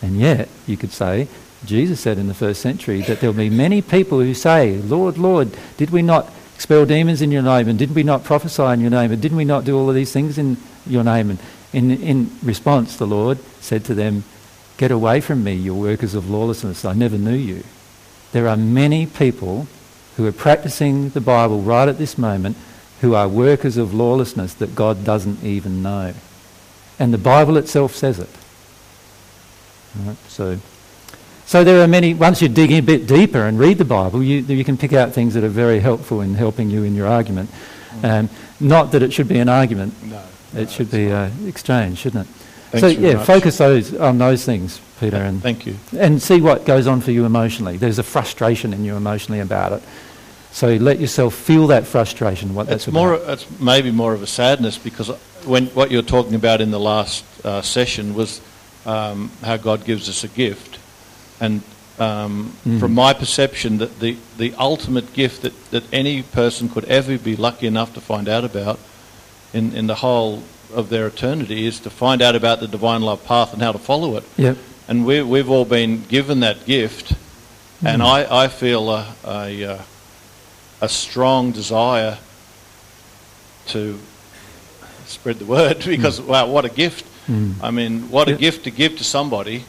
And yet, you could say, Jesus said in the first century that there'll be many people who say, Lord, Lord, did we not expel demons in your name? And didn't we not prophesy in your name? And didn't we not do all of these things in your name? And in, in response, the Lord said to them, Get away from me, you workers of lawlessness. I never knew you. There are many people who are practicing the Bible right at this moment who are workers of lawlessness that God doesn't even know. And the Bible itself says it. Right, so, so there are many, once you dig in a bit deeper and read the Bible, you, you can pick out things that are very helpful in helping you in your argument. Um, not that it should be an argument, No. it should be an exchange, shouldn't it? Thanks so, yeah, much. focus those, on those things, Peter, and, Thank you. and see what goes on for you emotionally. There's a frustration in you emotionally about it. So let yourself feel that frustration, what that's It's more. about. It's maybe more of a sadness because when what you were talking about in the last uh, session was um, how God gives us a gift, and um, Mm. from my perception, that the the ultimate gift that, that any person could ever be lucky enough to find out about in in the whole of their eternity is to find out about the divine love path and how to follow it. Yep. And we, we've all been given that gift, and Mm. I, I feel a, a, uh, a strong desire to spread the *laughs* word because, wow, what a gift. Mm. I mean, what a gift to give to somebody,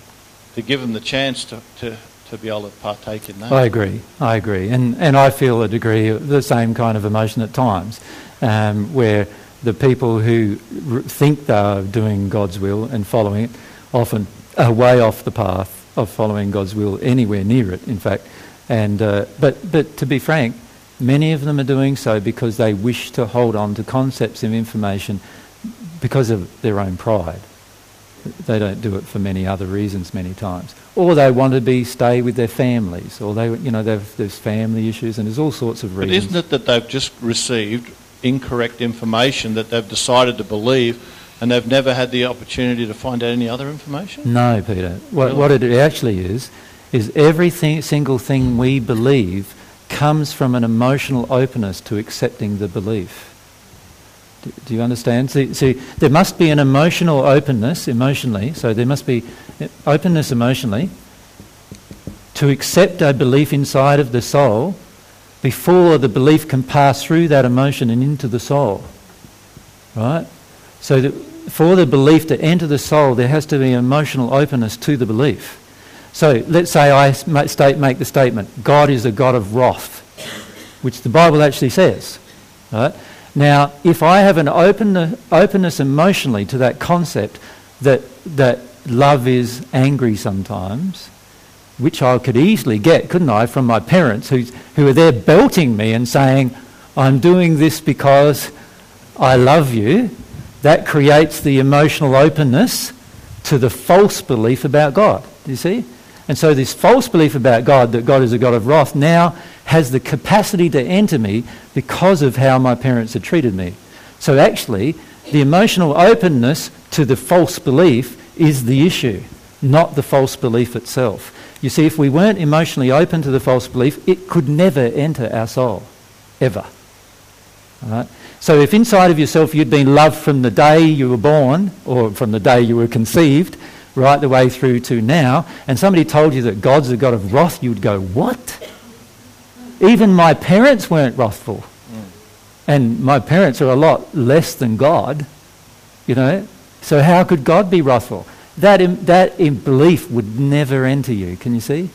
to give them the chance to, to, to be able to partake in that. I agree. I agree, and and I feel a degree of the same kind of emotion at times, um, where the people who r- think they are doing God's will and following it often are way off the path of following God's will, anywhere near it, in fact. And uh, but but to be frank, many of them are doing so because they wish to hold on to concepts of information because of their own pride. They don't do it for many other reasons many times. Or they want to be stay with their families, or they, you know, they've, there's family issues, and there's all sorts of reasons. But isn't it that they've just received incorrect information that they've decided to believe and they've never had the opportunity to find out any other information? No, Peter. What, Really? what it actually is, is every single thing we believe comes from an emotional openness to accepting the belief. Do, do you understand? See, see, there must be an emotional openness emotionally, so there must be uh, openness emotionally to accept a belief inside of the soul before the belief can pass through that emotion and into the soul. Right? So that for the belief to enter the soul, there has to be emotional openness to the belief. So let's say I state, make the statement, God is a God of wrath, which the Bible actually says. Right? Now, if I have an open, openness emotionally to that concept that, that love is angry sometimes, which I could easily get, couldn't I, from my parents who's, who are there belting me and saying, I'm doing this because I love you, that creates the emotional openness to the false belief about God. Do you see? And so this false belief about God, that God is a God of wrath, now has the capacity to enter me because of how my parents had treated me. So actually, the emotional openness to the false belief is the issue, not the false belief itself. You see, if we weren't emotionally open to the false belief, it could never enter our soul, ever. Right? So if inside of yourself you'd been loved from the day you were born, or from the day you were conceived, right the way through to now, and somebody told you that God's a God of wrath, you would go, What? Even my parents weren't wrathful. And my parents are a lot less than God, you know. So how could God be wrathful? That, im- that im- belief would never enter you. Can you see?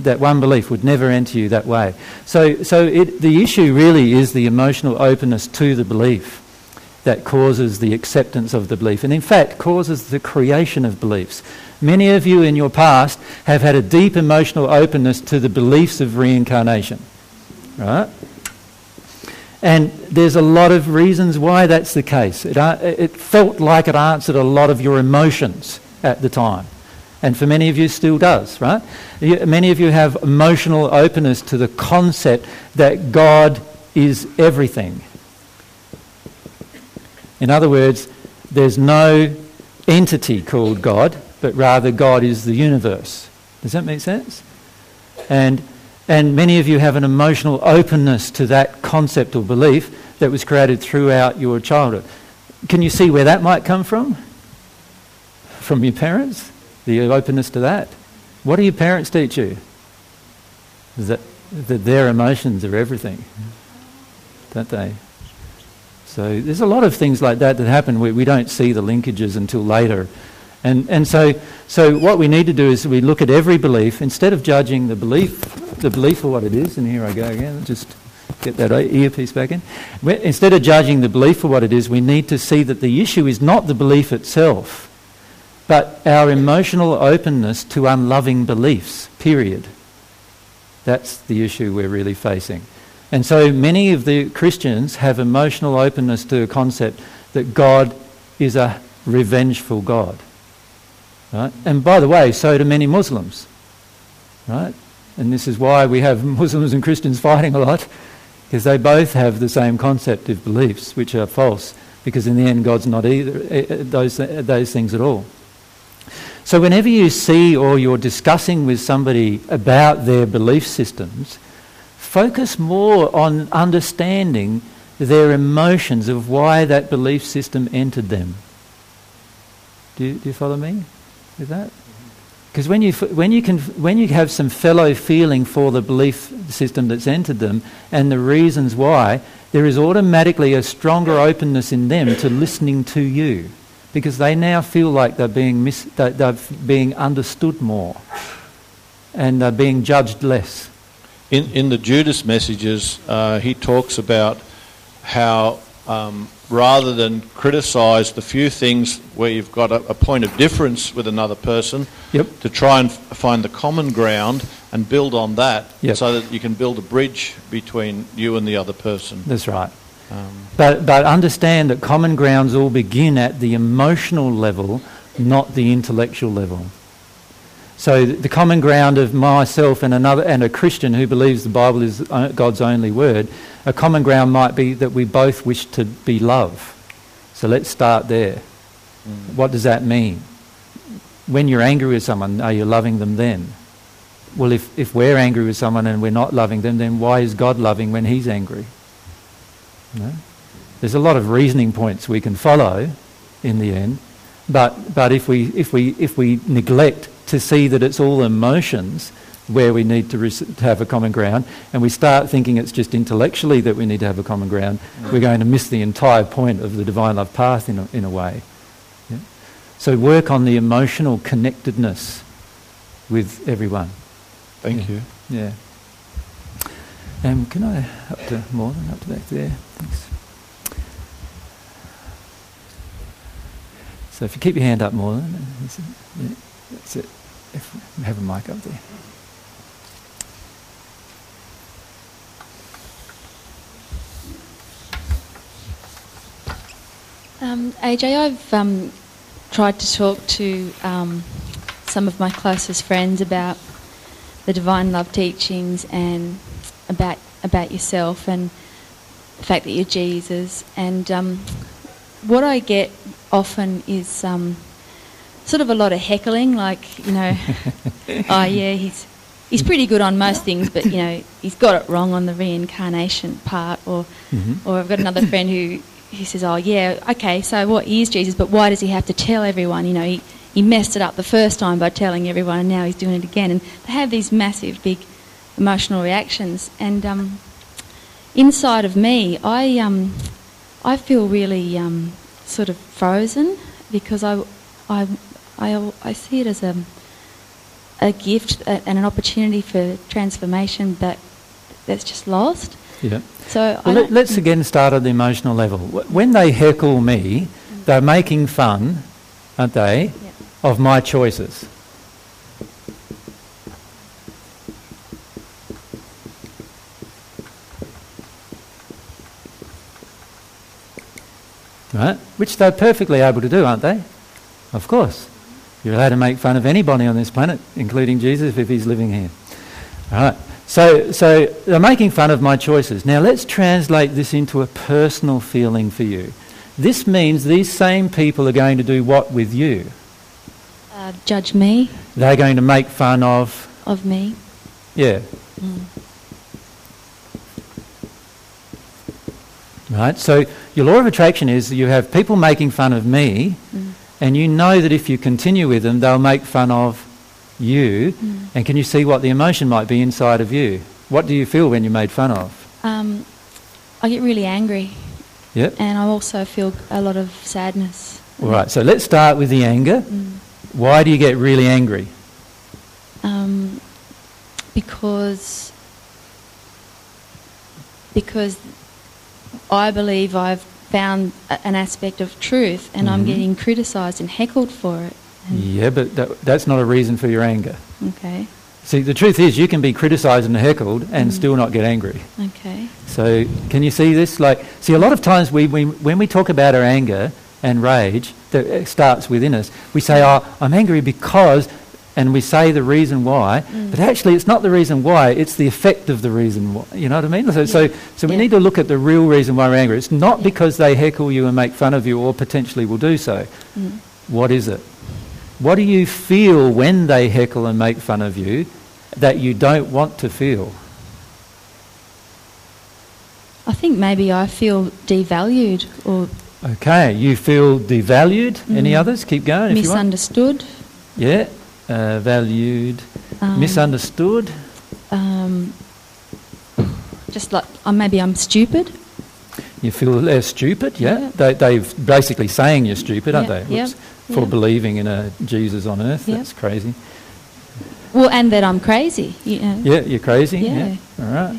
That one belief would never enter you that way. So, so it, the issue really is the emotional openness to the belief that causes the acceptance of the belief, and in fact causes the creation of beliefs. Many of you in your past have had a deep emotional openness to the beliefs of reincarnation, right? And there's a lot of reasons why that's the case. It, uh, it felt like it answered a lot of your emotions at the time. And for many of you, still does, right? You- Many of you have emotional openness to the concept that God is everything. In other words, there's no entity called God, but rather God is the universe. Does that make sense? And, and many of you have an emotional openness to that concept or belief that was created throughout your childhood. Can you see where that might come from? From your parents? The openness to that? What do your parents teach you? That, that their emotions are everything, don't they? So there's a lot of things like that that happen where we don't see the linkages until later. And, and so, so what we need to do is we look at every belief, instead of judging the belief, the belief for what it is, and here I go again, just get that earpiece back in. instead of judging the belief for what it is, we need to see that the issue is not the belief itself, but our emotional openness to unloving beliefs, period. That's the issue we're really facing. And so many of the Christians have emotional openness to a concept that God is a revengeful God. Right? And by the way, so do many Muslims. Right? And this is why we have *laughs* Muslims and Christians fighting a lot, because they both have the same concept of beliefs, which are false, because in the end, God's not either eh, eh, those, eh, those things at all. So, whenever you see or you're discussing with somebody about their belief systems, focus more on understanding their emotions of why that belief system entered them. Do you, do you follow me with that? Because when you, when, you can, when you have some fellow feeling for the belief system that's entered them and the reasons why, there is automatically a stronger openness in them to listening to you because they now feel like they're being, mis- they're being understood more and they're being judged less. In, in the Judas messages, uh, he talks about how um, rather than criticise the few things where you've got a, a, point of difference with another person, yep. to try and f- find the common ground and build on that yep. so that you can build a bridge between you and the other person. That's right. Um, but, but understand that common grounds all begin at the emotional level, not the intellectual level. So the common ground of myself and another and a Christian who believes the Bible is God's only word, a common ground might be that we both wish to be love. So let's start there. Mm. What does that mean? When you're angry with someone, are you loving them then? Well, if, if we're angry with someone and we're not loving them, then why is God loving when He's angry? No? There's a lot of reasoning points we can follow in the end, but, but if, we, if, we, if we neglect to see that it's all emotions where we need to, to, have a common ground, and we start thinking it's just intellectually that we need to have a common ground, we're going to miss the entire point of the divine love path in a, in a way. Yeah? So work on the emotional connectedness with everyone. Thank yeah. you. Yeah. Um, can I up to more than up to back there? Thanks. So if you keep your hand up more, than, yeah, that's it if we have a mic up there. Um, AJ, I've um, tried to talk to um, some of my closest friends about the divine love teachings and about about yourself and the fact that you're Jesus. And um, what I get often is um, sort of a lot of heckling, like, you know, *laughs* oh yeah, he's he's pretty good on most things, but you know, he's got it wrong on the reincarnation part. Or mm-hmm. or I've got another friend who he says, oh yeah, okay, so what is Jesus, but why does he have to tell everyone? You know, he he messed it up the first time by telling everyone, and now he's doing it again. And they have these massive, big emotional reactions. And um, inside of me, I um, I feel really um, sort of frozen because I I I, I see it as a, a gift and an opportunity for transformation, but that's just lost. Yeah. So well, let, us again start at the emotional level. When they heckle me, they're making fun, aren't they, yeah. of my choices. Right? Which they're perfectly able to do, aren't they? Of course. You're allowed to make fun of anybody on this planet, including Jesus if he's living here. All right. So, so they're making fun of my choices. Now let's translate this into a personal feeling for you. This means these same people are going to do what with you? Uh, judge me. They're going to make fun of? Of me. Yeah. Mm. Right? So your law of attraction is you have people making fun of me. Mm and you know that if you continue with them, they'll make fun of you. Mm. And can you see what the emotion might be inside of you? What do you feel when you're made fun of? Um, I get really angry. Yep. And I also feel a lot of sadness. All right, so let's start with the anger. Mm. Why do you get really angry? Um, because because I believe I've found an aspect of truth and I'm Mhm. getting criticised and heckled for it. Yeah, but that, that's not a reason for your anger. Okay, See, the truth is, you can be criticised and heckled and Mm. still not get angry. okay. So, can you see this? Like, see, a lot of times we, we, when we talk about our anger and rage that uh, starts within us, we say, "Oh, I'm angry because," and we say the reason why. Mm. But actually, it's not the reason why; it's the effect of the reason why. You know what I mean? So, so, Yeah. so we Yeah. need to look at the real reason why we're angry. It's not Yeah. because they heckle you and make fun of you, or potentially will do so. Mm. What is it? What do you feel when they heckle and make fun of you that you don't want to feel? I think maybe I feel devalued or Okay, you feel devalued. Any Mm. others? Keep going if misunderstood. you want. Yeah, uh, valued, um, misunderstood. Um, just like uh, maybe I'm stupid. You feel they're stupid. Yeah, Yeah. They, they're basically saying you're stupid, aren't Yeah, they? yeah, For believing in a Jesus on earth. That's crazy. Well, and that I'm crazy. You know. Yeah, you're crazy. Yeah. All right.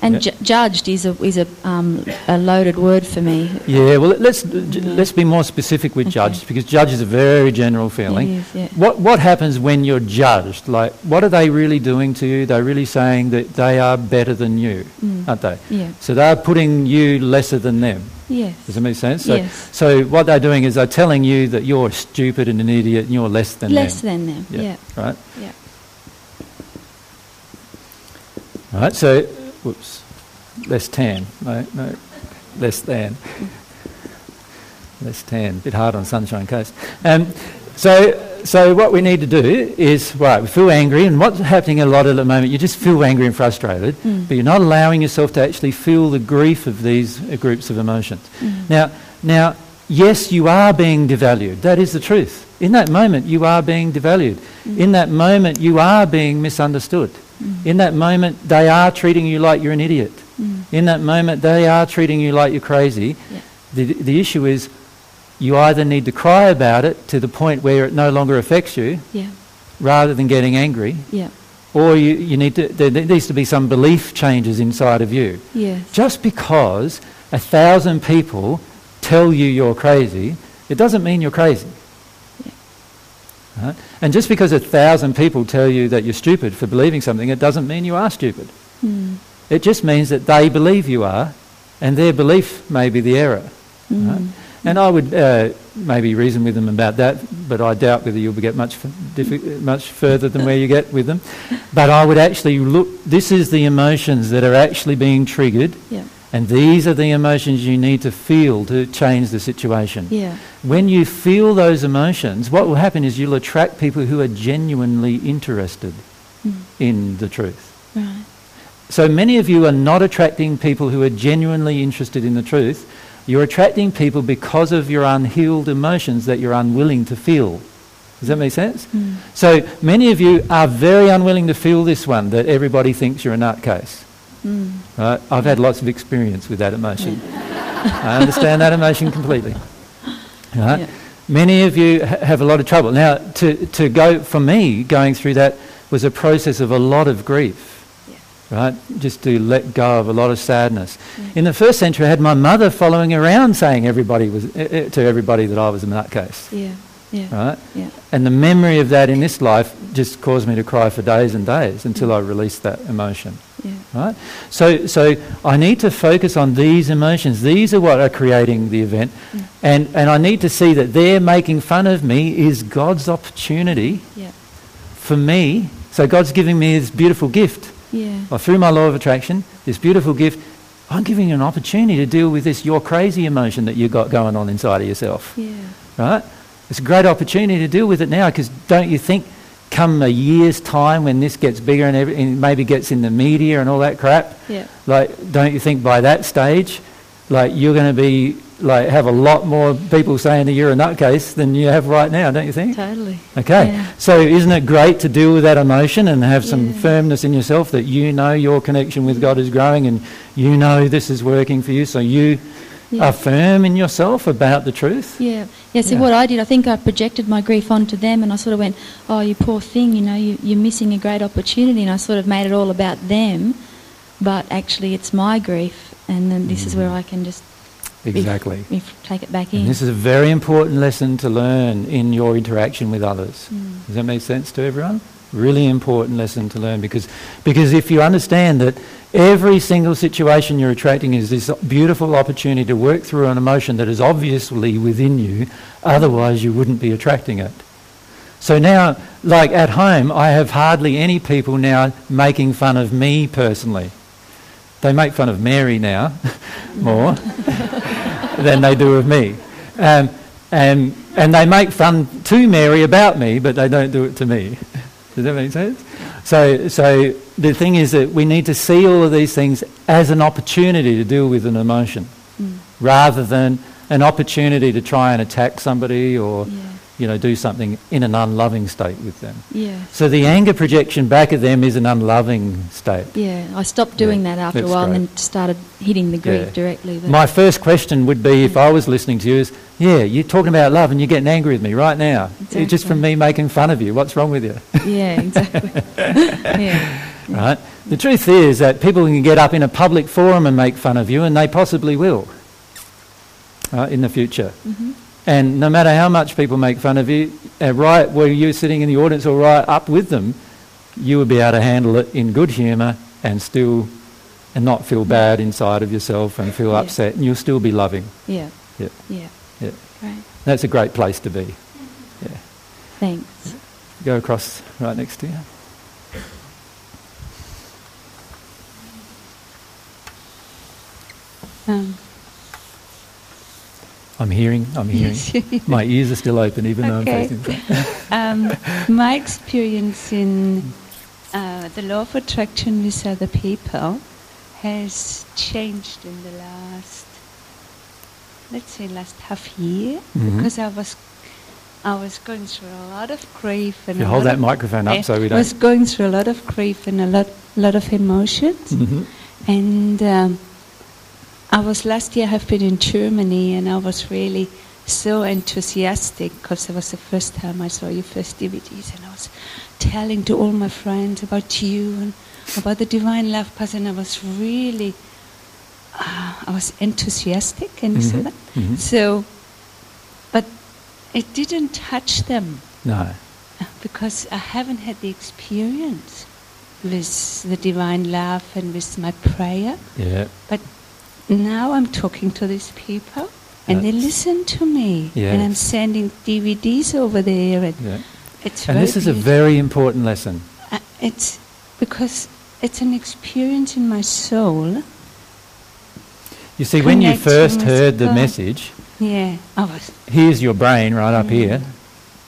And Yeah. ju- judged is a is a um, a loaded word for me. Yeah. Well, let's let's be more specific with Okay. judged because judge is a very general feeling. Is, yeah. What what happens when you're judged? Like, what are they really doing to you? They're really saying that they are better than you, Mm. aren't they? Yeah. So they're putting you lesser than them. Yes. Does that make sense? So, Yes. so what they're doing is they're telling you that you're stupid and an idiot and you're less than Less them. than them. Yeah. Right. Yeah. Right. So, whoops, less tan. No, no, less than. Less tan. Bit hard on Sunshine Coast. Um, so, so what we need to do is right. We feel angry, and what's happening a lot at the moment? You just feel angry and frustrated, Mm. but you're not allowing yourself to actually feel the grief of these uh, groups of emotions. Mm. Now, now, yes, you are being devalued. That is the truth. In that moment, you are being devalued. Mm. In that moment, you are being misunderstood. Mm. In that moment, they are treating you like you're an idiot. Mm. In that moment, they are treating you like you're crazy. Yeah. The, the issue is you either need to cry about it to the point where it no longer affects you Yeah. rather than getting angry, Yeah. or you, you need to, there needs to be some belief changes inside of you. Yes. Just because a thousand people tell you you're crazy, it doesn't mean you're crazy. Right? And just because a thousand people tell you that you're stupid for believing something, it doesn't mean you are stupid. Mm. It just means that they believe you are, and their belief may be the error. Right? Mm. And I would uh, maybe reason with them about that, but I doubt whether you'll get much, f- diffi- much further than where you get with them. *laughs* But I would actually look, this is the emotions that are actually being triggered, Yeah. And these are the emotions you need to feel to change the situation. Yeah. When you feel those emotions, what will happen is you'll attract people who are genuinely interested Mm. in the truth. Right. So many of you are not attracting people who are genuinely interested in the truth. You're attracting people because of your unhealed emotions that you're unwilling to feel. Does that make sense? Mm. So many of you are very unwilling to feel this one that everybody thinks you're a nutcase. Mm. Right? I've had lots of experience with that emotion. I understand that emotion completely. Right? Yeah. Many of you ha- have a lot of trouble. Now, to, to go, for me, going through that was a process of a lot of grief. Right? Just to let go of a lot of sadness. In the first century, I had my mother following around saying everybody was, eh, to everybody that I was a nutcase. Yeah. Yeah. Right? Yeah. And the memory of that in this life just caused me to cry for days and days until I released that emotion. Yeah. Right? So, so I need to focus on these emotions. These are what are creating the event. Mm. And, and I need to see that they're making fun of me is God's opportunity Yeah. for me. So God's giving me this beautiful gift. Yeah. Or through my law of attraction, this beautiful gift, I'm giving you an opportunity to deal with this you're crazy emotion that you've got going on inside of yourself Yeah. right? It's a great opportunity to deal with it now because don't you think come a year's time when this gets bigger and, every, and maybe gets in the media and all that crap, Yeah. like don't you think by that stage, like you're going to be like have a lot more people saying that you're a nutcase than you have right now, don't you think? Totally. Okay, Yeah. so isn't it great to deal with that emotion and have some Yeah. firmness in yourself that you know your connection with mm. God is growing and you know this is working for you, so you Yeah. firm in yourself about the truth? Yeah. Yeah, see, Yeah. what I did, I think I projected my grief onto them and I sort of went, oh, you poor thing, you know, you, you're missing a great opportunity. And I sort of made it all about them but actually it's my grief, and then this is where I can just if- Exactly. if, take it back in. And this is a very important lesson to learn in your interaction with others. Mm. Does that make sense to everyone? Really important lesson to learn because, because if you understand that every single situation you're attracting is this beautiful opportunity to work through an emotion that is obviously within you, otherwise you wouldn't be attracting it. So now, like at home, I have hardly any people now making fun of me personally. They make fun of Mary now *laughs* more *laughs* than they do of me. Um, and, and they make fun to Mary about me, but they don't do it to me. *laughs* Does that make sense? So, so the thing is that we need to see all of these things as an opportunity to deal with an emotion Mm. rather than an opportunity to try and attack somebody or Yeah. You know, do something in an unloving state with them. Yeah. So the anger projection back at them is an unloving state. Yeah, I stopped doing Yeah, that after a while and then started hitting the grief Yeah. directly. My first question would be, if I was listening to you, is, yeah, you're talking about love and you're getting angry with me right now. It's just from me making fun of you. What's wrong with you? yeah, exactly. *laughs* yeah. right? The truth is that people can get up in a public forum and make fun of you, and they possibly will right, in the future. hmm And no matter how much people make fun of you, uh, right where you're sitting in the audience or right up with them, you would be able to handle it in good humour and still and not feel bad inside of yourself and feel Yeah. upset, and you'll still be loving. Yeah. Yeah. Yeah. Yeah. Right. That's a great place to be. Yeah. Thanks. Go across right next to you. Um, I'm hearing, I'm hearing. My ears are still open even though I'm facing *laughs* um, my experience in uh, the law of attraction with other people has changed in the last, let's say, last half year, Mhm. because I was, I was going through a lot of grief and you hold that microphone up I so we was don't. Was going through a lot of grief and a lot, lot of emotions. Mhm. And um, I was last year. I've been in Germany, and I was really so enthusiastic because it was the first time I saw your first DVDs, and I was telling to all my friends about you and about the divine love path, and I was really, uh, I was enthusiastic. Say Mhm. that? Mhm. So, but it didn't touch them No. because I haven't had the experience with the divine love and with my prayer. Yeah. But now I'm talking to these people and they listen to me. And I'm sending DVDs over there. And Yeah. it's And this is a very important lesson. Uh, It's because it's an experience in my soul. You see, when you first heard the message, Yeah, I was. here's your brain right up Mm. here,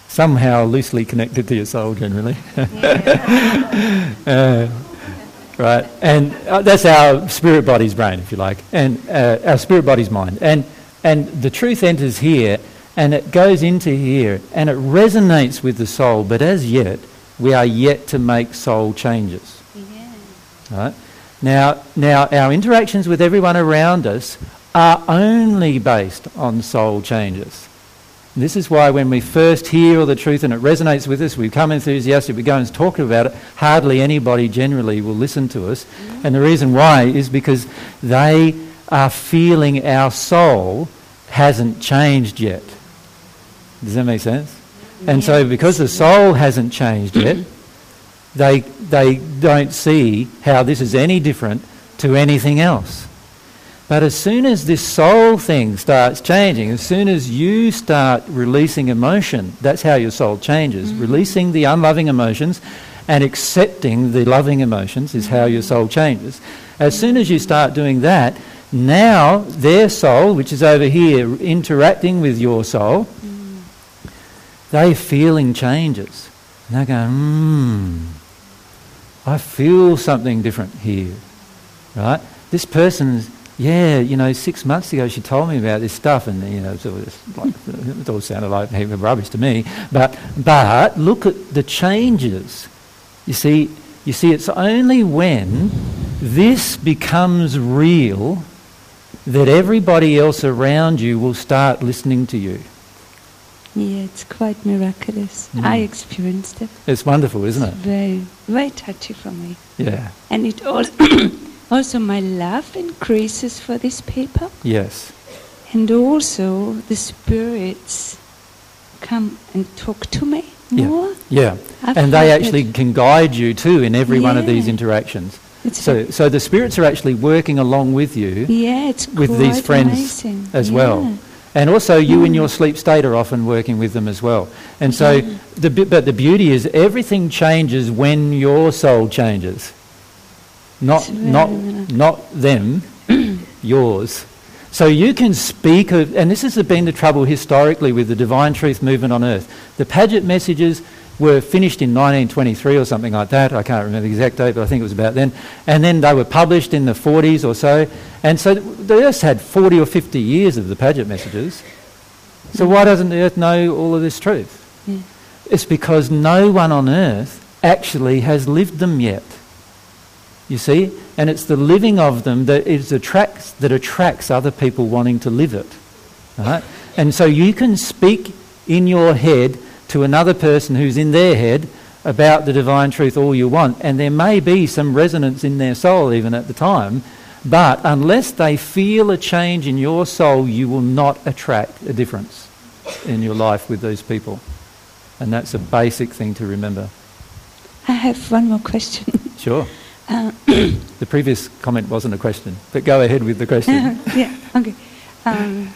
somehow loosely connected to your soul generally. Yeah. *laughs* Uh, right, and uh, that's our spirit body's brain, if you like, and uh, our spirit body's mind. And, and the truth enters here, and it goes into here, and it resonates with the soul, but as yet, we are yet to make soul changes. yeah. Right? Now, now, our interactions with everyone around us are only based on soul changes. This is why when we first hear all the truth and it resonates with us, we become enthusiastic, we go and talk about it, hardly anybody generally will listen to us. Mm-hmm. And the reason why is because they are feeling our soul hasn't changed yet. Does that make sense? And so because the soul hasn't changed yet, they, they don't see how this is any different to anything else. But as soon as this soul thing starts changing, as soon as you start releasing emotion, that's how your soul changes. Releasing the unloving emotions and accepting the loving emotions is how your soul changes. As soon as you start doing that, now their soul, which is over here interacting with your soul, they're feeling changes. And they're going, hmm, I feel something different here. Right? This person's, yeah, you know, six months ago she told me about this stuff and, you know, it's like, it all sounded like a heap of rubbish to me. But, but look at the changes. You see, you see, it's only when this becomes real that everybody else around you will start listening to you. Yeah, it's quite miraculous. Mm. I experienced it. It's wonderful, isn't it? Very, very touchy for me. Yeah. And it also, *clears throat* *coughs* also my love increases for these people, Yes. and also the spirits come and talk to me Yeah. more. Yeah. I've and they actually can guide you too in every one of these interactions. It's So, so the spirits are actually working along with you yeah, it's with these friends amazing. as Yeah. well. And also, you in Mm. your sleep state are often working with them as well. And so, the, but the beauty is everything changes when your soul changes. Not, not, not them, *clears throat* yours. So you can speak of, and this has been the trouble historically with the divine truth movement on earth. The Padgett messages were finished in 1923 or something like that. I can't remember the exact date, but I think it was about then. And then they were published in the 40s or so. And so the earth's had 40 or 50 years of the Padgett messages. So why doesn't the earth know all of this truth? Yeah. It's because no one on earth actually has lived them yet. You see? And it's the living of them that is attracts that attracts other people wanting to live it. Right? And so you can speak in your head to another person who's in their head about the divine truth all you want, and there may be some resonance in their soul even at the time, but unless they feel a change in your soul, you will not attract a difference in your life with those people. And that's a basic thing to remember. I have one more question. *laughs* Sure. Uh, *coughs* The previous comment wasn't a question, but go ahead with the question. *laughs* yeah, okay. Um,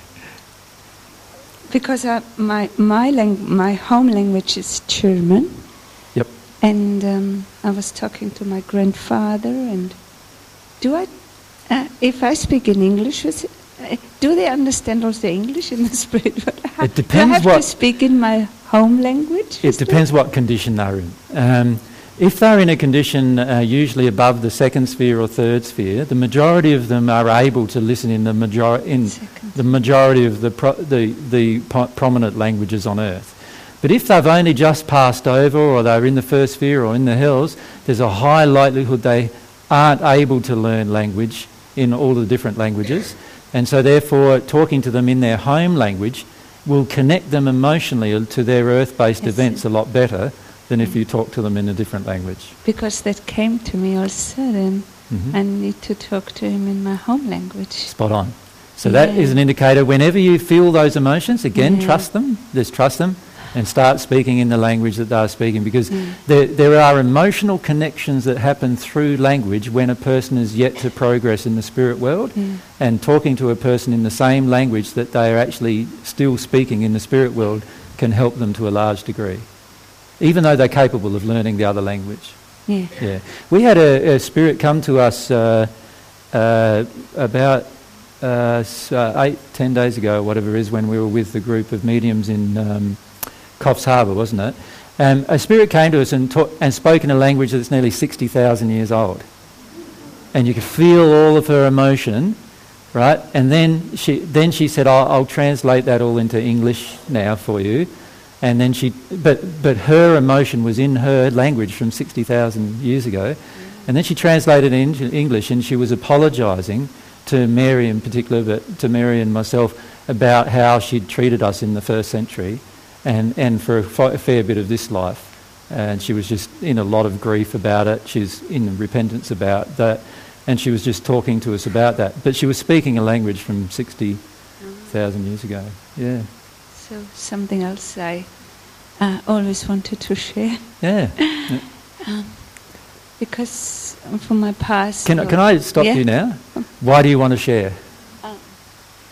because uh, my my my home language is German, Yep. and um, I was talking to my grandfather, and do I, uh, if I speak in English, with, uh, do they understand also English in the spirit? world? It do I depends have to speak in my home language? It depends what condition they're in. Um, if they're in a condition uh, usually above the second sphere or third sphere, the majority of them are able to listen in the major- in the majority of the pro- the, the po- prominent languages on earth. But if they've only just passed over, or they're in the first sphere or in the hills, there's a high likelihood they aren't able to learn language in all the different languages, and so therefore talking to them in their home language will connect them emotionally to their earth-based Yes. events a lot better than if you talk to them in a different language. Because that came to me all of a sudden. Mhm. I need to talk to him in my home language. Spot on. So that Yeah. is an indicator. Whenever you feel those emotions, again, Yeah. trust them. Just trust them, and start speaking in the language that they're speaking, because Mm. there there are emotional connections that happen through language when a person is yet to progress in the spirit world, Yeah. and talking to a person in the same language that they are actually still speaking in the spirit world can help them to a large degree, even though they're capable of learning the other language. Yeah. Yeah, we had a, a spirit come to us uh, uh, about uh, eight, ten days ago, whatever it is, when we were with the group of mediums in um, Coffs Harbour, wasn't it? Um, a spirit came to us and, ta- and spoke in a language that's nearly 60,000 years old. And you could feel all of her emotion, right? And then she, then she said, I'll, I'll translate that all into English now for you. And then she, but, but her emotion was in her language from 60,000 years ago. And then she translated it into English and she was apologising to Mary in particular, but to Mary and myself about how she'd treated us in the first century and, and for a, a fair bit of this life. And she was just in a lot of grief about it. She's in repentance about that. And she was just talking to us about that. But she was speaking a language from 60,000 years ago. Yeah. So something else I uh, always wanted to share Yeah. *laughs* um, because from my past. Can, can I stop Yeah. you now? Why do you want to share?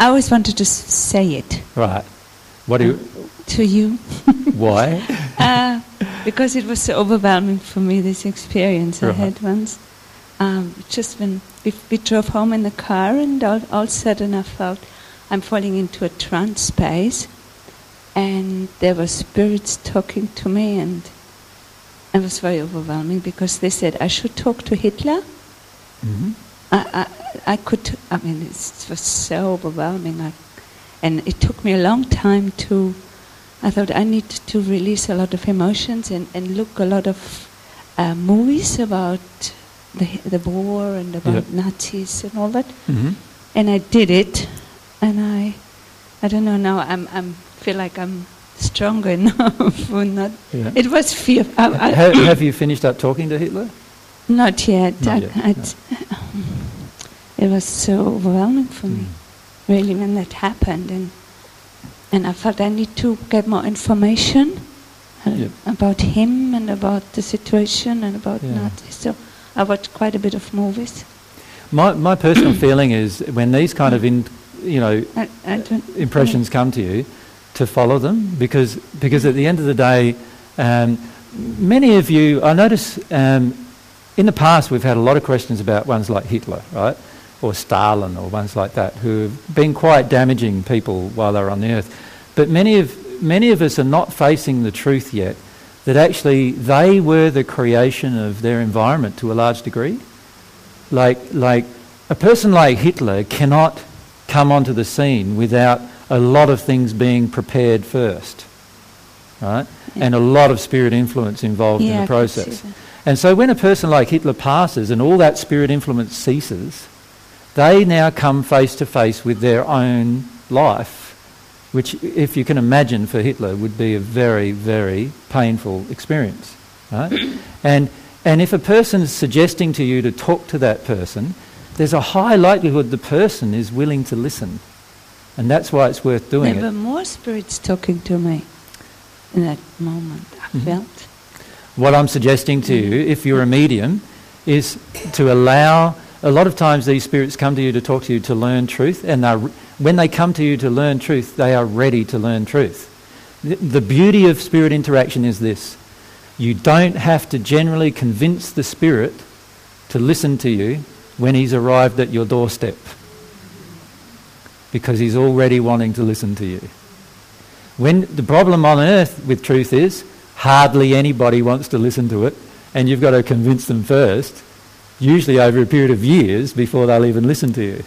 I always wanted to say it Right. What do you, to you *laughs* why? uh, because it was so overwhelming for me. This experience I had once. Um, just when we, we drove home in the car, and all, all of a sudden I felt I'm falling into a trance space, and there were spirits talking to me, and it was very overwhelming because they said I should talk to Hitler. hmm I, I, I could, I mean, it's- it was so overwhelming. I, and it took me a long time to, I thought I need to release a lot of emotions and, and look a lot of uh, movies about the, the war and about Yep. Nazis and all that. hmm And I did it. And I, I don't know, now I'm, I'm feel like I'm stronger enough *laughs* or not. Yeah. It was fear. I, I, have, have you finished up talking to Hitler? Not yet. Not I, yet, I'd- it was so overwhelming for me, Mm. really, when that happened. And, and I felt I need to get more information uh, Yep. about him and about the situation and about Yeah. Nati. So I watched quite a bit of movies. My, my personal *clears throat* feeling is when these kind of in, you know, I, I impressions come to you, to follow them because because at the end of the day, um, many of you, I notice um, in the past we've had a lot of questions about ones like Hitler, right, or Stalin, or ones like that, who have been quite damaging people while they're on the earth. But many of many of us are not facing the truth yet that actually they were the creation of their environment to a large degree. Like like a person like Hitler cannot come onto the scene without a lot of things being prepared first, right? Yeah. And a lot of spirit influence involved yeah, in the process. And so when a person like Hitler passes and all that spirit influence ceases, they now come face to face with their own life, which, if you can imagine, for Hitler would be a very, very painful experience. Right? *coughs* and, and if a person is suggesting to you to talk to that person, there's a high likelihood the person is willing to listen. And that's why it's worth doing there were it. more spirits talking to me in that moment, I Mhm. felt. What I'm suggesting to you, if you're a medium, is to allow. A lot of times these spirits come to you to talk to you to learn truth, and when they come to you to learn truth, they are ready to learn truth. The, the beauty of spirit interaction is this you don't have to generally convince the spirit to listen to you when he's arrived at your doorstep because he's already wanting to listen to you. When the problem on earth with truth is hardly anybody wants to listen to it, and you've got to convince them first, usually over a period of years before they'll even listen to you.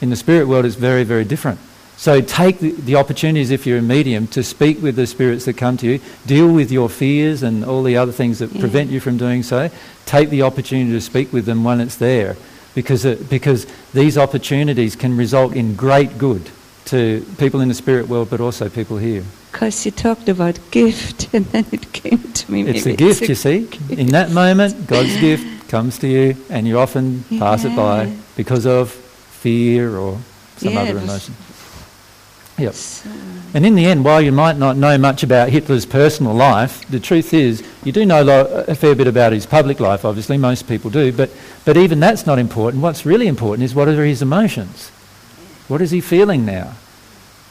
In the spirit world, it's very, very different. So take the, the opportunities, if you're a medium, to speak with the spirits that come to you, deal with your fears and all the other things that Yeah. prevent you from doing so. Take the opportunity to speak with them when it's there, because, it, because these opportunities can result in great good to people in the spirit world, but also people here. Because you talked about gift, *laughs* and then it came to me. It's a gift, you see. In that moment, God's gift comes to you, and you often pass it by because of fear or some Yeah, other emotion. Yep. So, And in the end, while you might not know much about Hitler's personal life, the truth is you do know a fair bit about his public life, obviously, most people do, but, but even that's not important. What's really important is what are his emotions? What is he feeling now?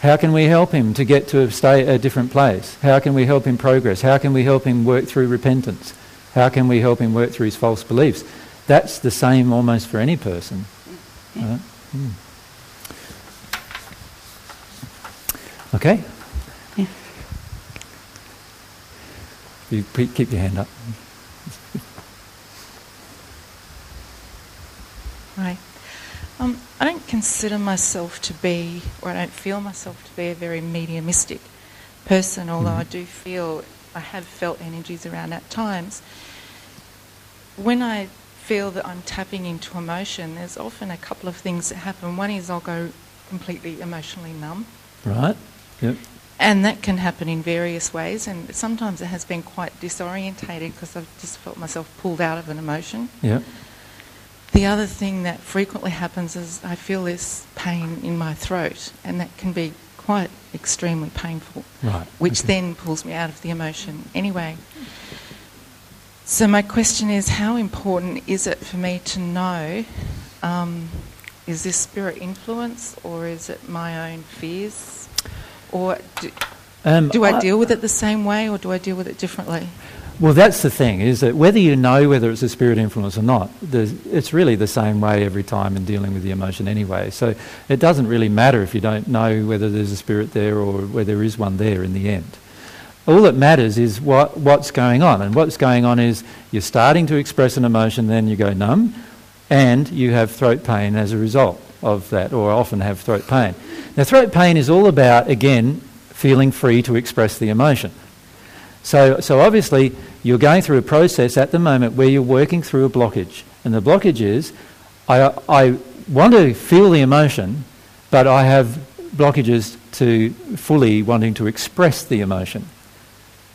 How can we help him to get to a, stay, a different place? How can we help him progress? How can we help him work through repentance? How can we help him work through his false beliefs? That's the same almost for any person. right? Mm. Okay? Yeah. You keep your hand up. Right. Um, I don't consider myself to be, or I don't feel myself to be a very mediumistic person, although I Mhm. do feel, I have felt energies around at times. When I feel that I'm tapping into emotion, there's often a couple of things that happen. One is I'll go completely emotionally numb. Right? Yep. And that can happen in various ways, and sometimes it has been quite disorientating because I've just felt myself pulled out of an emotion. Yep. The other thing that frequently happens is I feel this pain in my throat, and that can be quite extremely painful, Right. which okay. then pulls me out of the emotion anyway. So, my question is how important is it for me to know um, is this spirit influence or is it my own fears? Or do, Um, do I deal with it the same way or do I deal with it differently? Well, that's the thing, is that whether you know whether it's a spirit influence or not, it's really the same way every time in dealing with the emotion anyway. So it doesn't really matter if you don't know whether there's a spirit there or whether there is one there in the end. All that matters is what, what's going on. And what's going on is you're starting to express an emotion, then you go numb, and you have throat pain as a result of that, or often have throat pain. Now, throat pain is all about, again, feeling free to express the emotion. So, so obviously, you're going through a process at the moment where you're working through a blockage. And the blockage is, I, I want to feel the emotion, but I have blockages to fully wanting to express the emotion.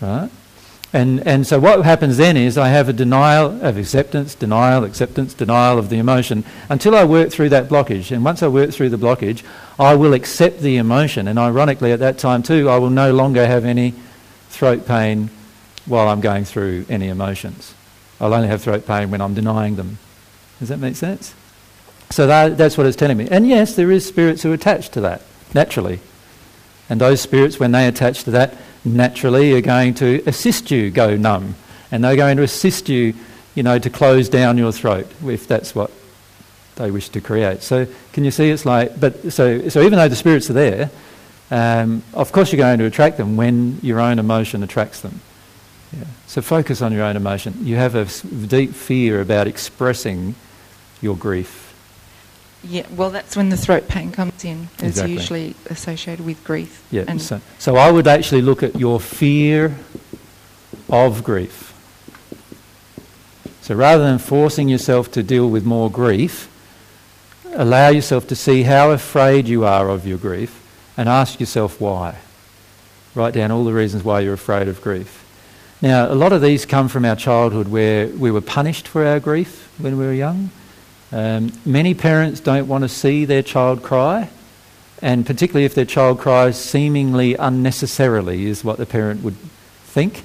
Right? And, and so what happens then is I have a denial of acceptance, denial, acceptance, denial of the emotion until I work through that blockage. And once I work through the blockage, I will accept the emotion. And ironically, at that time too, I will no longer have any throat pain while I'm going through any emotions. I'll only have throat pain when I'm denying them. Does that make sense? So that, that's what it's telling me. And yes, there is spirits who attach to that, naturally. And those spirits, when they attach to that, naturally are going to assist you go numb. And they're going to assist you, you know, to close down your throat if that's what they wish to create. So can you see it's like, but so, so even though the spirits are there, um, of course you're going to attract them when your own emotion attracts them. Yeah. So focus on your own emotion. You have a deep fear about expressing your grief. Yeah, well, that's when the throat pain comes in. It's Exactly. usually associated with grief. Yeah. And So, so I would actually look at your fear of grief. So rather than forcing yourself to deal with more grief, allow yourself to see how afraid you are of your grief and ask yourself why. Write down all the reasons why you're afraid of grief. Now, a lot of these come from our childhood where we were punished for our grief when we were young. Um, many parents don't want to see their child cry, and particularly if their child cries seemingly unnecessarily, is what the parent would think,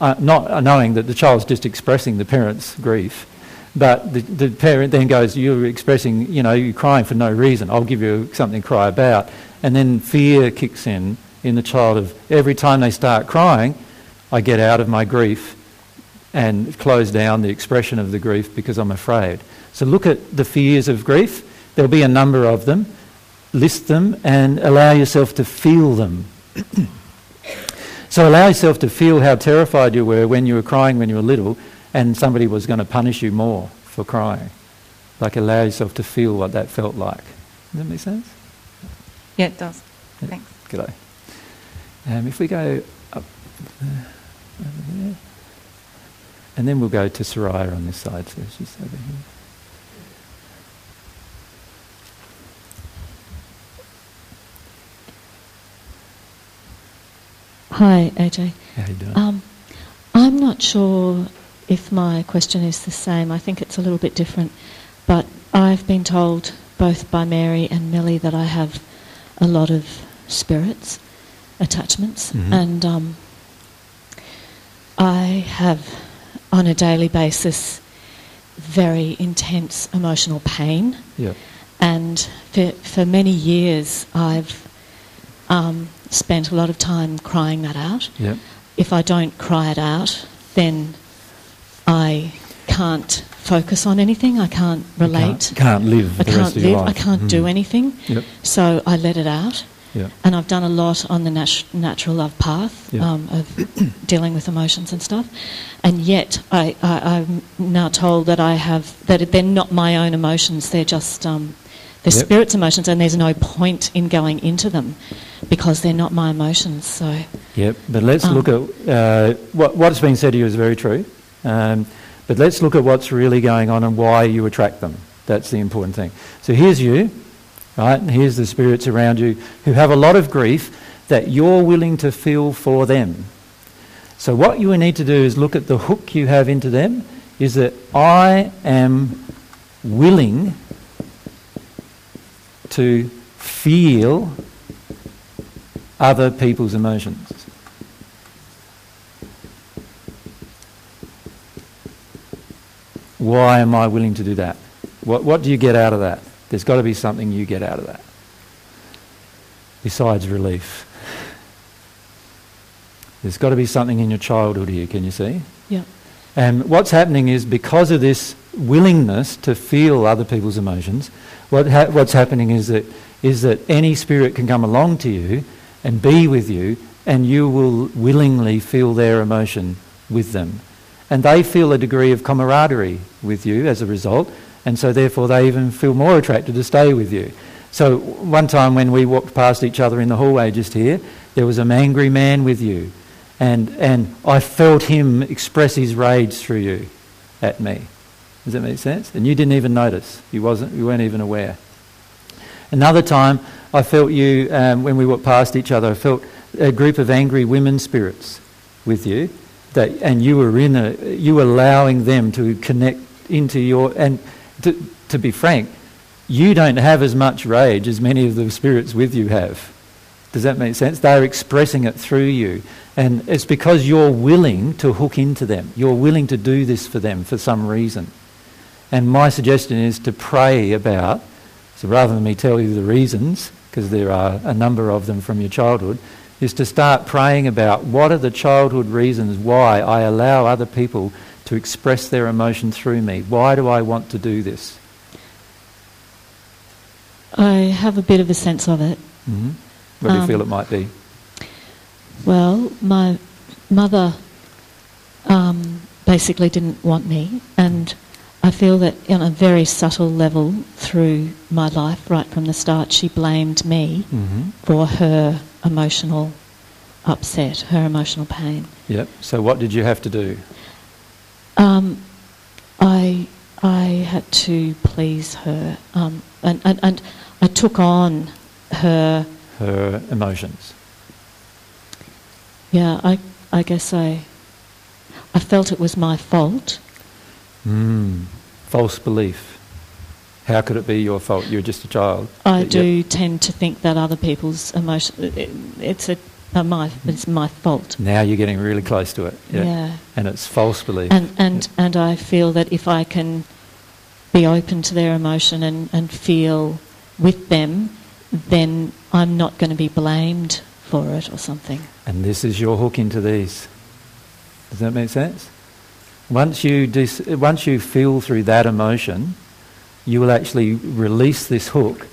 uh, not knowing that the child's just expressing the parent's grief. But the, the parent then goes, You're expressing, you know, you're crying for no reason. I'll give you something to cry about. And then fear kicks in in the child of every time they start crying, I get out of my grief and close down the expression of the grief because I'm afraid. So look at the fears of grief. There'll be a number of them. List them and allow yourself to feel them. *clears throat* so allow yourself to feel how terrified you were when you were crying when you were little and somebody was going to punish you more for crying. Like allow yourself to feel what that felt like. Does that make sense? yeah, it does. Yeah. Thanks. G'day. Um, if we go up there, over there, and then we'll go to Soraya on this side, so she's over here. Hi, AJ. How you doing? Um, I'm not sure if my question is the same. I think it's a little bit different. But I've been told both by Mary and Millie that I have a lot of spirits, attachments, Mhm. and um, I have, on a daily basis, very intense emotional pain. yeah. And for, for many years, I've um, spent a lot of time crying that out. Yeah. If I don't cry it out, then I can't focus on anything. I can't relate. Can't, can't live I the can't rest of your live. I can't do Mm. anything. Yep. So I let it out. Yeah. And I've done a lot on the nat- natural love path um, of *coughs* dealing with emotions and stuff. And yet, I, I, I'm now told that I have that they're not my own emotions. They're just um, they're Yep. spirit's emotions, and there's no point in going into them because they're not my emotions. So Yep, but let's Um, look at uh, what, what's been said to you is very true. Um, but let's look at what's really going on and why you attract them. That's the important thing. So here's you, right? And here's the spirits around you who have a lot of grief that you're willing to feel for them. So what you need to do is look at the hook you have into them is that I am willing to feel other people's emotions. Why am I willing to do that? What, what do you get out of that? There's got to be something you get out of that. Besides relief. There's got to be something in your childhood here, can you see? yeah, And what's happening is because of this willingness to feel other people's emotions, what ha- what's happening is that, is that any spirit can come along to you and be with you, and you will willingly feel their emotion with them. And they feel a degree of camaraderie with you as a result, and so therefore they even feel more attracted to stay with you. So one time when we walked past each other in the hallway just here, there was an angry man with you. And, and I felt him express his rage through you at me. Does that make sense? And you didn't even notice. You, wasn't, you weren't even aware. Another time, I felt you, um, when we walked past each other, I felt a group of angry women spirits with you that, and you were in a, you were allowing them to connect into your, and to, to be frank, you don't have as much rage as many of the spirits with you have. Does that make sense? They're expressing it through you. And it's because you're willing to hook into them. You're willing to do this for them for some reason. And my suggestion is to pray about, so rather than me tell you the reasons, because there are a number of them from your childhood, is to start praying about what are the childhood reasons why I allow other people to express their emotion through me. Why do I want to do this? I have a bit of a sense of it. hmm What do you Um, feel it might be? Well, my mother um, basically didn't want me, and I feel that on a very subtle level through my life, right from the start, she blamed me hmm for her emotional upset, her emotional pain. Yep. So what did you have to do? Um, I I had to please her, um, and, and and I took on her. Her emotions. Yeah, I I guess I I felt it was my fault. Mm. False belief. How could it be your fault? You're just a child. I Yep. do tend to think that other people's emotion it, it's a uh, my it's my fault. Now you're getting really close to it. Yeah. Yeah. And it's false belief. And and and I feel that if I can be open to their emotion and, and feel with them, then I'm not going to be blamed for it or something. And this is your hook into these. Does that make sense? Once you, dis- once you feel through that emotion, you will actually release this hook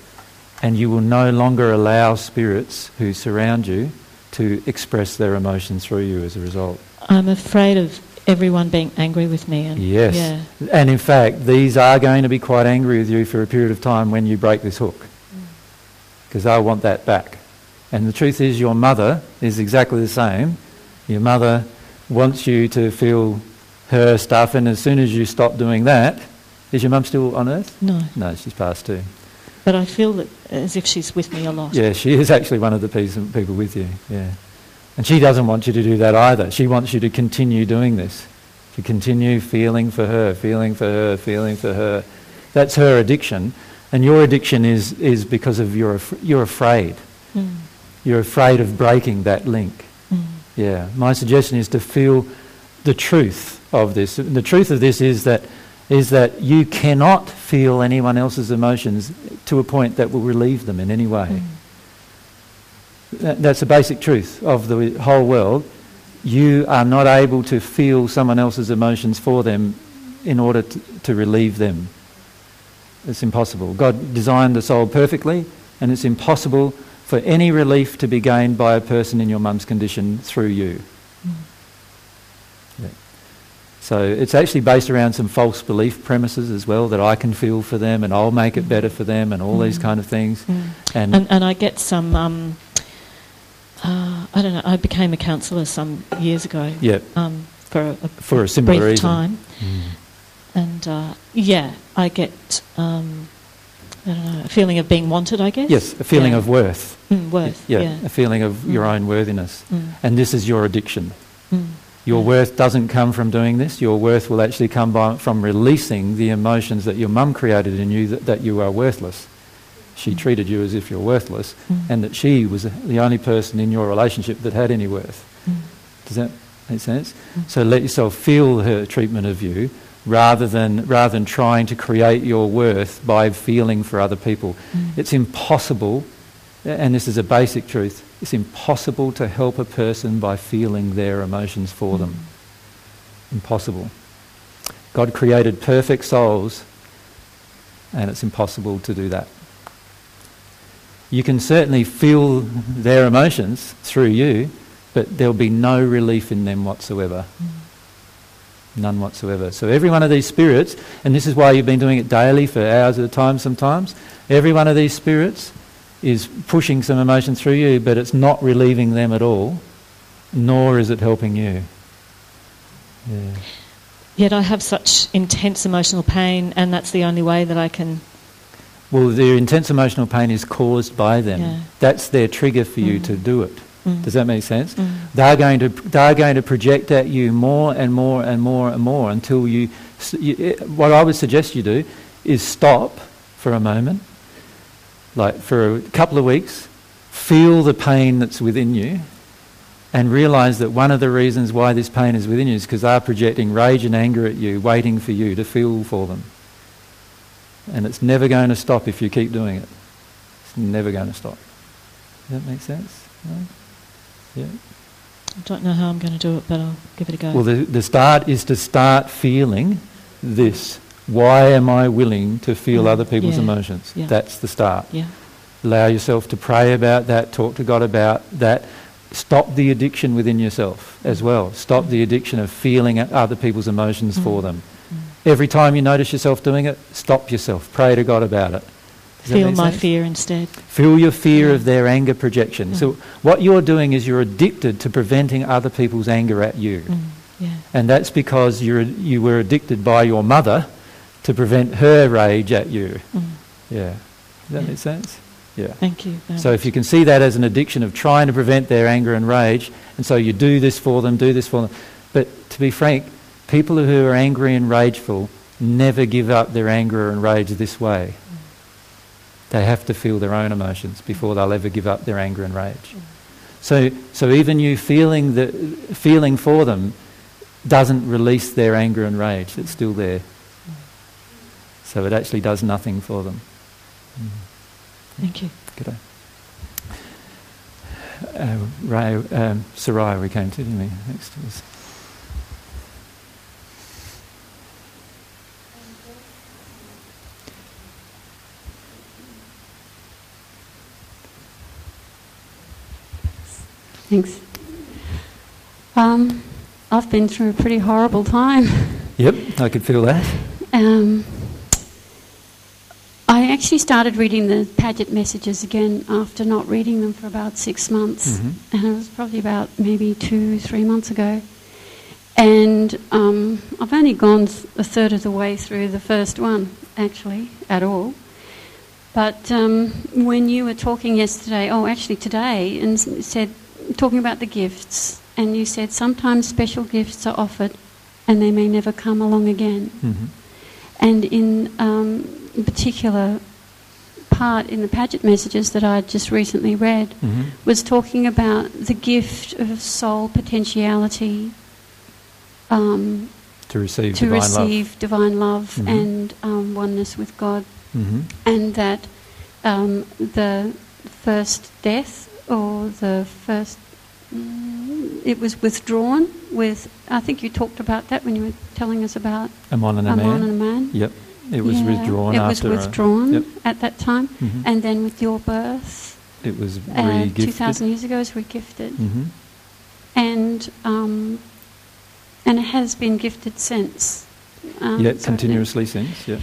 and you will no longer allow spirits who surround you to express their emotions through you as a result. I'm afraid of everyone being angry with me. And Yes. Yeah. And in fact, these are going to be quite angry with you for a period of time when you break this hook. Mm. Because they'll want that back. And the truth is, your mother is exactly the same. Your mother wants you to feel her stuff, and as soon as you stop doing that, is your mum still on earth? No. No, she's passed too. But I feel that as if she's with me a lot. Yeah, she is actually one of the people with you. Yeah. And she doesn't want you to do that either. She wants you to continue doing this, to continue feeling for her, feeling for her, feeling for her. That's her addiction. And your addiction is, is because of you're, af- you're afraid. Mm. You're afraid of breaking that link. Mm. Yeah. My suggestion is to feel the truth of this. The truth of this is that, is that you cannot feel anyone else's emotions to a point that will relieve them in any way. Mm. That, that's the basic truth of the whole world. You are not able to feel someone else's emotions for them in order to, to relieve them. It's impossible. God designed the soul perfectly, and it's impossible for any relief to be gained by a person in your mum's condition through you. So it's actually based around some false belief premises as well that I can feel for them and I'll make it better for them and all these Mm. kind of things. Mm. And, And, and I get some, um, uh, I don't know, I became a counsellor some years ago yeah, um, for a, a for a similar brief reason. time. Mm. And uh, yeah, I get, um, I don't know, a feeling of being wanted, I guess. Yes, a feeling Yeah. of worth. Mm, worth, Yeah, yeah. a feeling of your Mm. own worthiness. Mm, And this is your addiction. Your worth doesn't come from doing this. Your worth will actually come by, from releasing the emotions that your mum created in you that, that you are worthless. She Mm. treated you as if you're worthless, mm, and that she was the only person in your relationship that had any worth. mm, Does that make sense? Mm. So let yourself feel her treatment of you rather than, rather than trying to create your worth by feeling for other people. mm. It's impossible, and this is a basic truth, it's impossible to help a person by feeling their emotions for them. Impossible. God created perfect souls, and it's impossible to do that. You can certainly feel their emotions through you, but there'll be no relief in them whatsoever. None whatsoever. So every one of these spirits, and this is why you've been doing it daily for hours at a time sometimes, every one of these spirits is pushing some emotion through you, but it's not relieving them at all, nor is it helping you. Yeah. Yet I have such intense emotional pain, and that's the only way that I can. Well, their intense emotional pain is caused by them. Yeah. That's their trigger for you Mm. to do it. Mm. Does that make sense? Mm. They're going to they're going to project at you more and more and more and more until you, you. What I would suggest you do is stop for a moment, like for a couple of weeks, feel the pain that's within you, and realize that one of the reasons why this pain is within you is because they're projecting rage and anger at you, waiting for you to feel for them. And it's never going to stop if you keep doing it. It's never going to stop. Does that make sense? No? Yeah. I don't know how I'm going to do it, but I'll give it a go. Well, the, the start is to start feeling this. Why am I willing to feel Mm, other people's yeah, emotions? yeah. That's the start. yeah. Allow yourself to pray about that, talk to God about that. Stop the addiction within yourself as well. Stop the addiction of feeling other people's emotions for Mm. them. Every time you notice yourself doing it, stop yourself. Pray to God about it. Does Feel my sense? fear instead. Feel your fear Yeah. of their anger projection. Mm. So what you're doing is you're addicted to preventing other people's anger at you. Mm. Yeah. And that's because you're, you were addicted by your mother to prevent her rage at you. Mm. Yeah. Does that Yeah. make sense? Yeah. Thank you. So if you can see that as an addiction of trying to prevent their anger and rage, and so you do this for them, do this for them. But to be frank, people who are angry and rageful never give up their anger and rage this way. They have to feel their own emotions before they'll ever give up their anger and rage. So, so even you feeling, the, feeling for them doesn't release their anger and rage. It's still there. So it actually does nothing for them. Thank you. Good day. Uh, Ray, um, Sarai we came to, didn't we? Next was. Thanks. Um, I've been through a pretty horrible time. Yep, I could feel that. Um, I actually started reading the Padgett messages again after not reading them for about six months, Mhm. and it was probably about maybe two, three months ago. And um, I've only gone th- a third of the way through the first one, actually, at all. But um, when you were talking yesterday, oh, actually today, and said, talking about the gifts, and you said sometimes special gifts are offered and they may never come along again. hmm And in um, particular part in the Padgett messages that I just recently read hmm was talking about the gift of soul potentiality um, To receive to divine receive divine love Mhm. and um, oneness with God, love. hmm and that um, the first death or the first mm, it was withdrawn with I think you talked about that when you were telling us about Amon and a Amon man. and a man. Yep, it was Yeah, withdrawn It was withdrawn yep. at that time, mhm. and then with your birth, it was uh, 2,000 years ago, is regifted, hmm and um, and it has been gifted since. Um, yeah, continuously since. Yeah.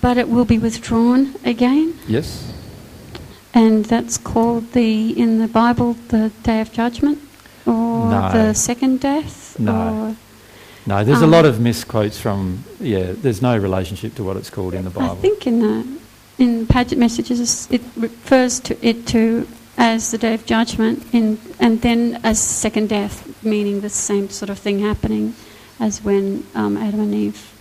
But it will be withdrawn again, Yes. and that's called the in the Bible the Day of Judgment, or No. the second death, No. or No, there's a Um, lot of misquotes from. Yeah, there's no relationship to what it's called in the Bible. I think in the in Padgett messages it refers to it to as the day of judgment, in, and then as second death, meaning the same sort of thing happening as when um, Adam and Eve.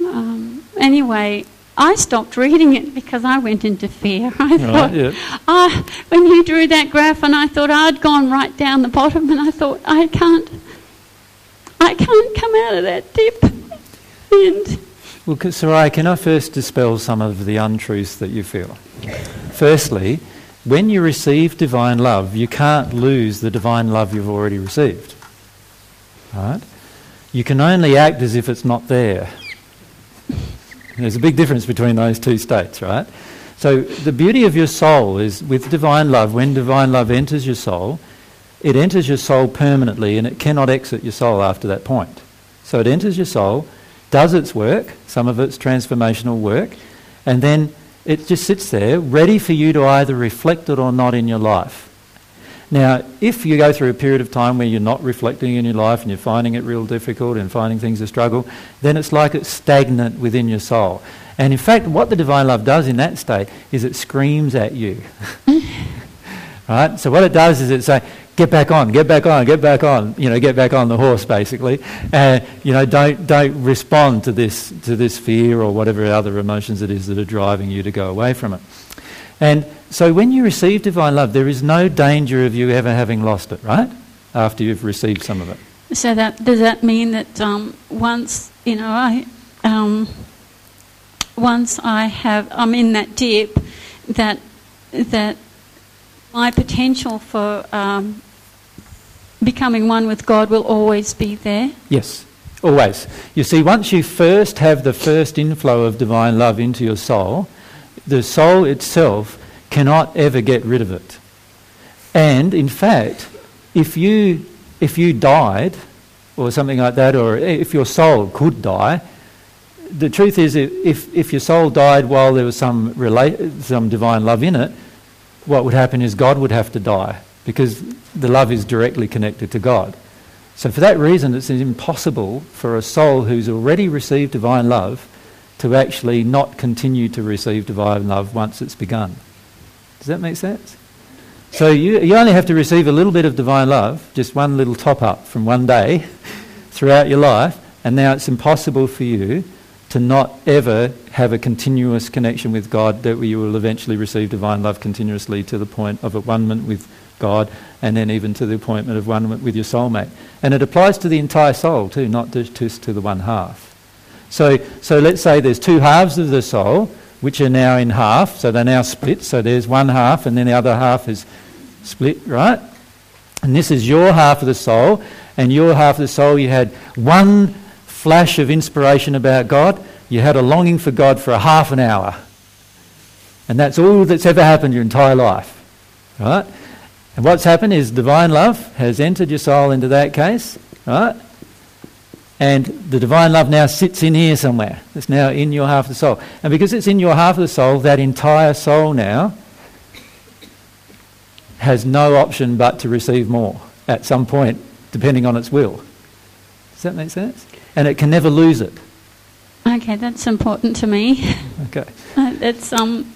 Um, anyway, I stopped reading it because I went into fear. *laughs* I thought, Right, yeah. ah, when you drew that graph, and I thought I'd gone right down the bottom, and I thought I can't, I can't come out of that dip, and. Well, Sarai, can I first dispel some of the untruths that you feel? Firstly, when you receive divine love, you can't lose the divine love you've already received. Right? You can only act as if it's not there. There's a big difference between those two states, right? So the beauty of your soul is with divine love, when divine love enters your soul, it enters your soul permanently and it cannot exit your soul after that point. So it enters your soul, does its work, some of its transformational work, and then it just sits there ready for you to either reflect it or not in your life. Now, if you go through a period of time where you're not reflecting in your life and you're finding it real difficult and finding things a struggle, then it's like it's stagnant within your soul. And in fact, what the divine love does in that state is it screams at you. *laughs* right? So what it does is it say, get back on, get back on, get back on, you know, get back on the horse, basically, and you know, don't don't respond to this to this fear or whatever other emotions it is that are driving you to go away from it. And so when you receive divine love, there is no danger of you ever having lost it, right? After you've received some of it. So that does that mean that um, once you know I um, once I have I'm in that dip that that my potential for um, becoming one with God will always be there. Yes, always. You see, once you first have the first inflow of divine love into your soul, the soul itself cannot ever get rid of it. And in fact, if you if you died or something like that, or if your soul could die, the truth is, if, if your soul died while there was some, rela- some divine love in it, what would happen is God would have to die because the love is directly connected to God. So, for that reason, it's impossible for a soul who's already received divine love to actually not continue to receive divine love once it's begun. Does that make sense? So, you, you only have to receive a little bit of divine love, just one little top up from one day *laughs* throughout your life, and now it's impossible for you to not ever have a continuous connection with God, that you will eventually receive divine love continuously to the point of at with God, and then even to the appointment of one with your soulmate. And it applies to the entire soul too, not just to the one half. So, so let's say there's two halves of the soul, which are now in half, so they're now split. So there's one half, and then the other half is split, right? And this is your half of the soul, and your half of the soul, you had one flash of inspiration about God, you had a longing for God for a half an hour. And that's all that's ever happened your entire life. Right? And what's happened is divine love has entered your soul into that case, right? And the divine love now sits in here somewhere. It's now in your half of the soul. And because it's in your half of the soul, that entire soul now has no option but to receive more at some point, depending on its will. Does that make sense? And it can never lose it. Okay, that's important to me. Okay. *laughs* Uh, that's um,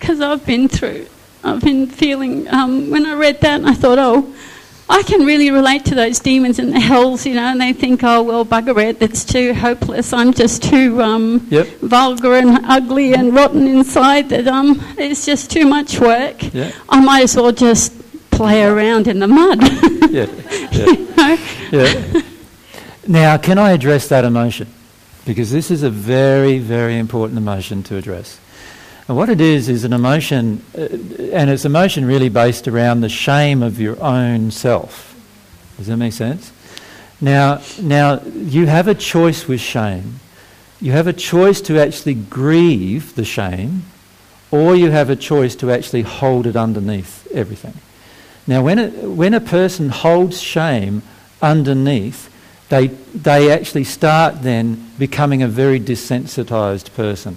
because I've been through, I've been feeling um, when I read that, I thought, oh, I can really relate to those demons in the hells, you know, and they think, oh, well, bugger it, it's too hopeless. I'm just too um, yep. vulgar and ugly and rotten inside that um, it's just too much work. Yeah. I might as well just play around in the mud. *laughs* yeah. Yeah. *laughs* you know? yeah. Now, can I address that emotion? Because this is a very, very important emotion to address. And what it is, is an emotion, uh, and it's emotion really based around the shame of your own self. Does that make sense? Now, now you have a choice with shame. You have a choice to actually grieve the shame, or you have a choice to actually hold it underneath everything. Now, when a, when a person holds shame underneath, they, they actually start then becoming a very desensitized person.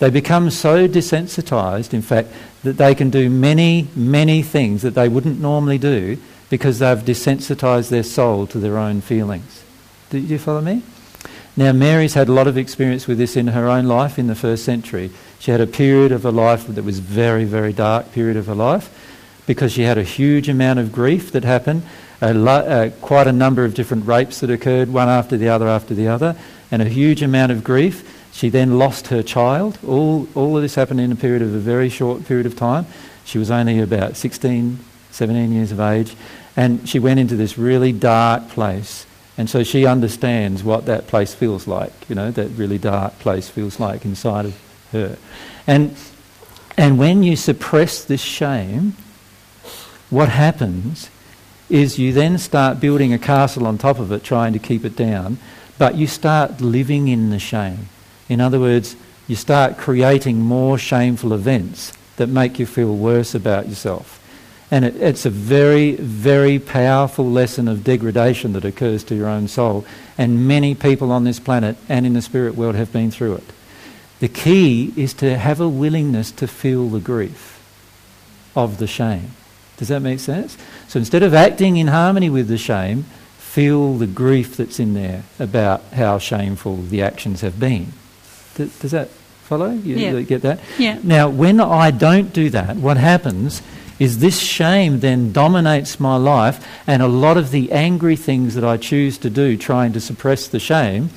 They become so desensitized, in fact, that they can do many, many things that they wouldn't normally do because they've desensitized their soul to their own feelings. Do you follow me? Now, Mary's had a lot of experience with this in her own life in the first century. She had a period of her life that was very, very dark period of her life because she had a huge amount of grief that happened a uh, quite a number of different rapes that occurred, one after the other after the other, and a huge amount of grief. She then lost her child. All, all of this happened in a period of a very short period of time. She was only about 16, 17 years of age, and she went into this really dark place. And so she understands what that place feels like, you know, that really dark place feels like inside of her. And, and when you suppress this shame, what happens is you then start building a castle on top of it, trying to keep it down, but you start living in the shame. In other words, you start creating more shameful events that make you feel worse about yourself. And it, it's a very, very powerful lesson of degradation that occurs to your own soul. And many people on this planet and in the spirit world have been through it. The key is to have a willingness to feel the grief of the shame. Does that make sense? So instead of acting in harmony with the shame, feel the grief that's in there about how shameful the actions have been. Does, does that follow? You, yeah. you get that? Yeah. Now, when I don't do that, what happens is this shame then dominates my life, and a lot of the angry things that I choose to do, trying to suppress the shame,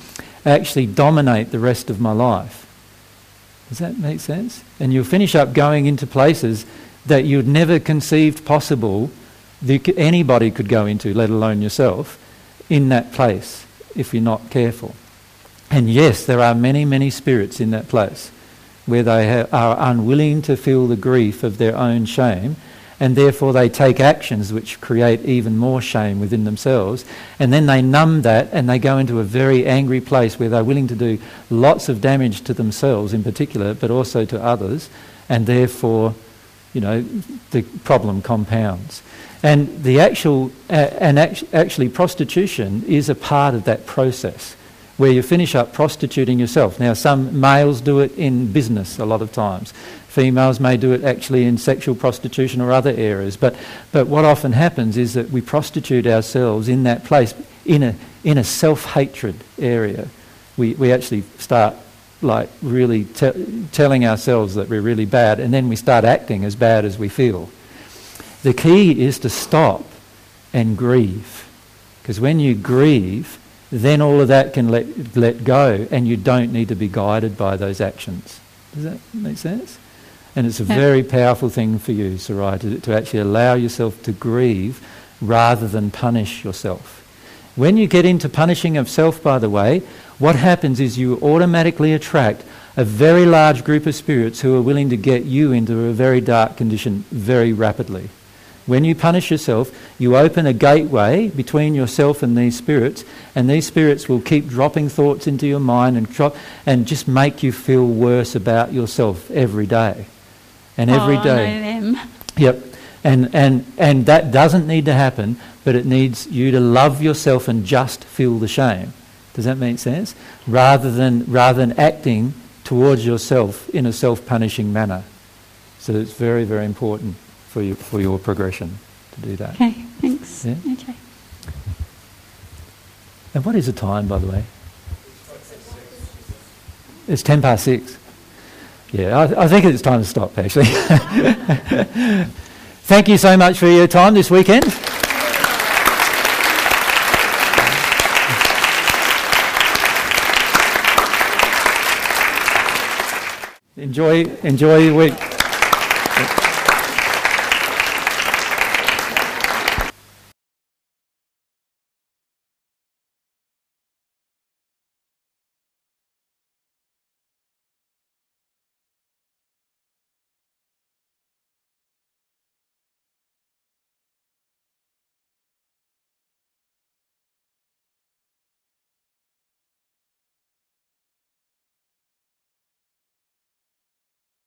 actually dominate the rest of my life. Does that make sense? And you'll finish up going into places that you'd never conceived possible that anybody could go into, let alone yourself, in that place if you're not careful. And yes, there are many, many spirits in that place where they ha- are unwilling to feel the grief of their own shame, and therefore they take actions which create even more shame within themselves, and then they numb that and they go into a very angry place where they're willing to do lots of damage to themselves in particular, but also to others, and therefore, you know, the problem compounds. And the actual, uh, and act- actually, prostitution is a part of that process where you finish up prostituting yourself. Now, some males do it in business a lot of times. Females may do it actually in sexual prostitution or other areas. But, but what often happens is that we prostitute ourselves in that place, in a, in a self hatred area. We, we actually start like really te- telling ourselves that we're really bad, and then we start acting as bad as we feel. The key is to stop and grieve. Because when you grieve, then all of that can let, let go and you don't need to be guided by those actions. Does that make sense? And it's a very powerful thing for you, Sarai, to, to actually allow yourself to grieve rather than punish yourself. When you get into punishing of self, by the way, what happens is you automatically attract a very large group of spirits who are willing to get you into a very dark condition very rapidly. When you punish yourself, you open a gateway between yourself and these spirits, and these spirits will keep dropping thoughts into your mind and, drop, and just make you feel worse about yourself every day. And every oh, day. I know them. Yep. And, and, and that doesn't need to happen, but it needs you to love yourself and just feel the shame. Does that make sense? Rather than, rather than acting towards yourself in a self punishing manner. So it's very, very important for, you, for your progression to do that. Okay, thanks. Yeah. Okay. And what is the time, by the way? It's 10 past six. Yeah, I, I think it's time to stop, actually. *laughs* Thank you so much for your time this weekend. Enjoy, enjoy your week.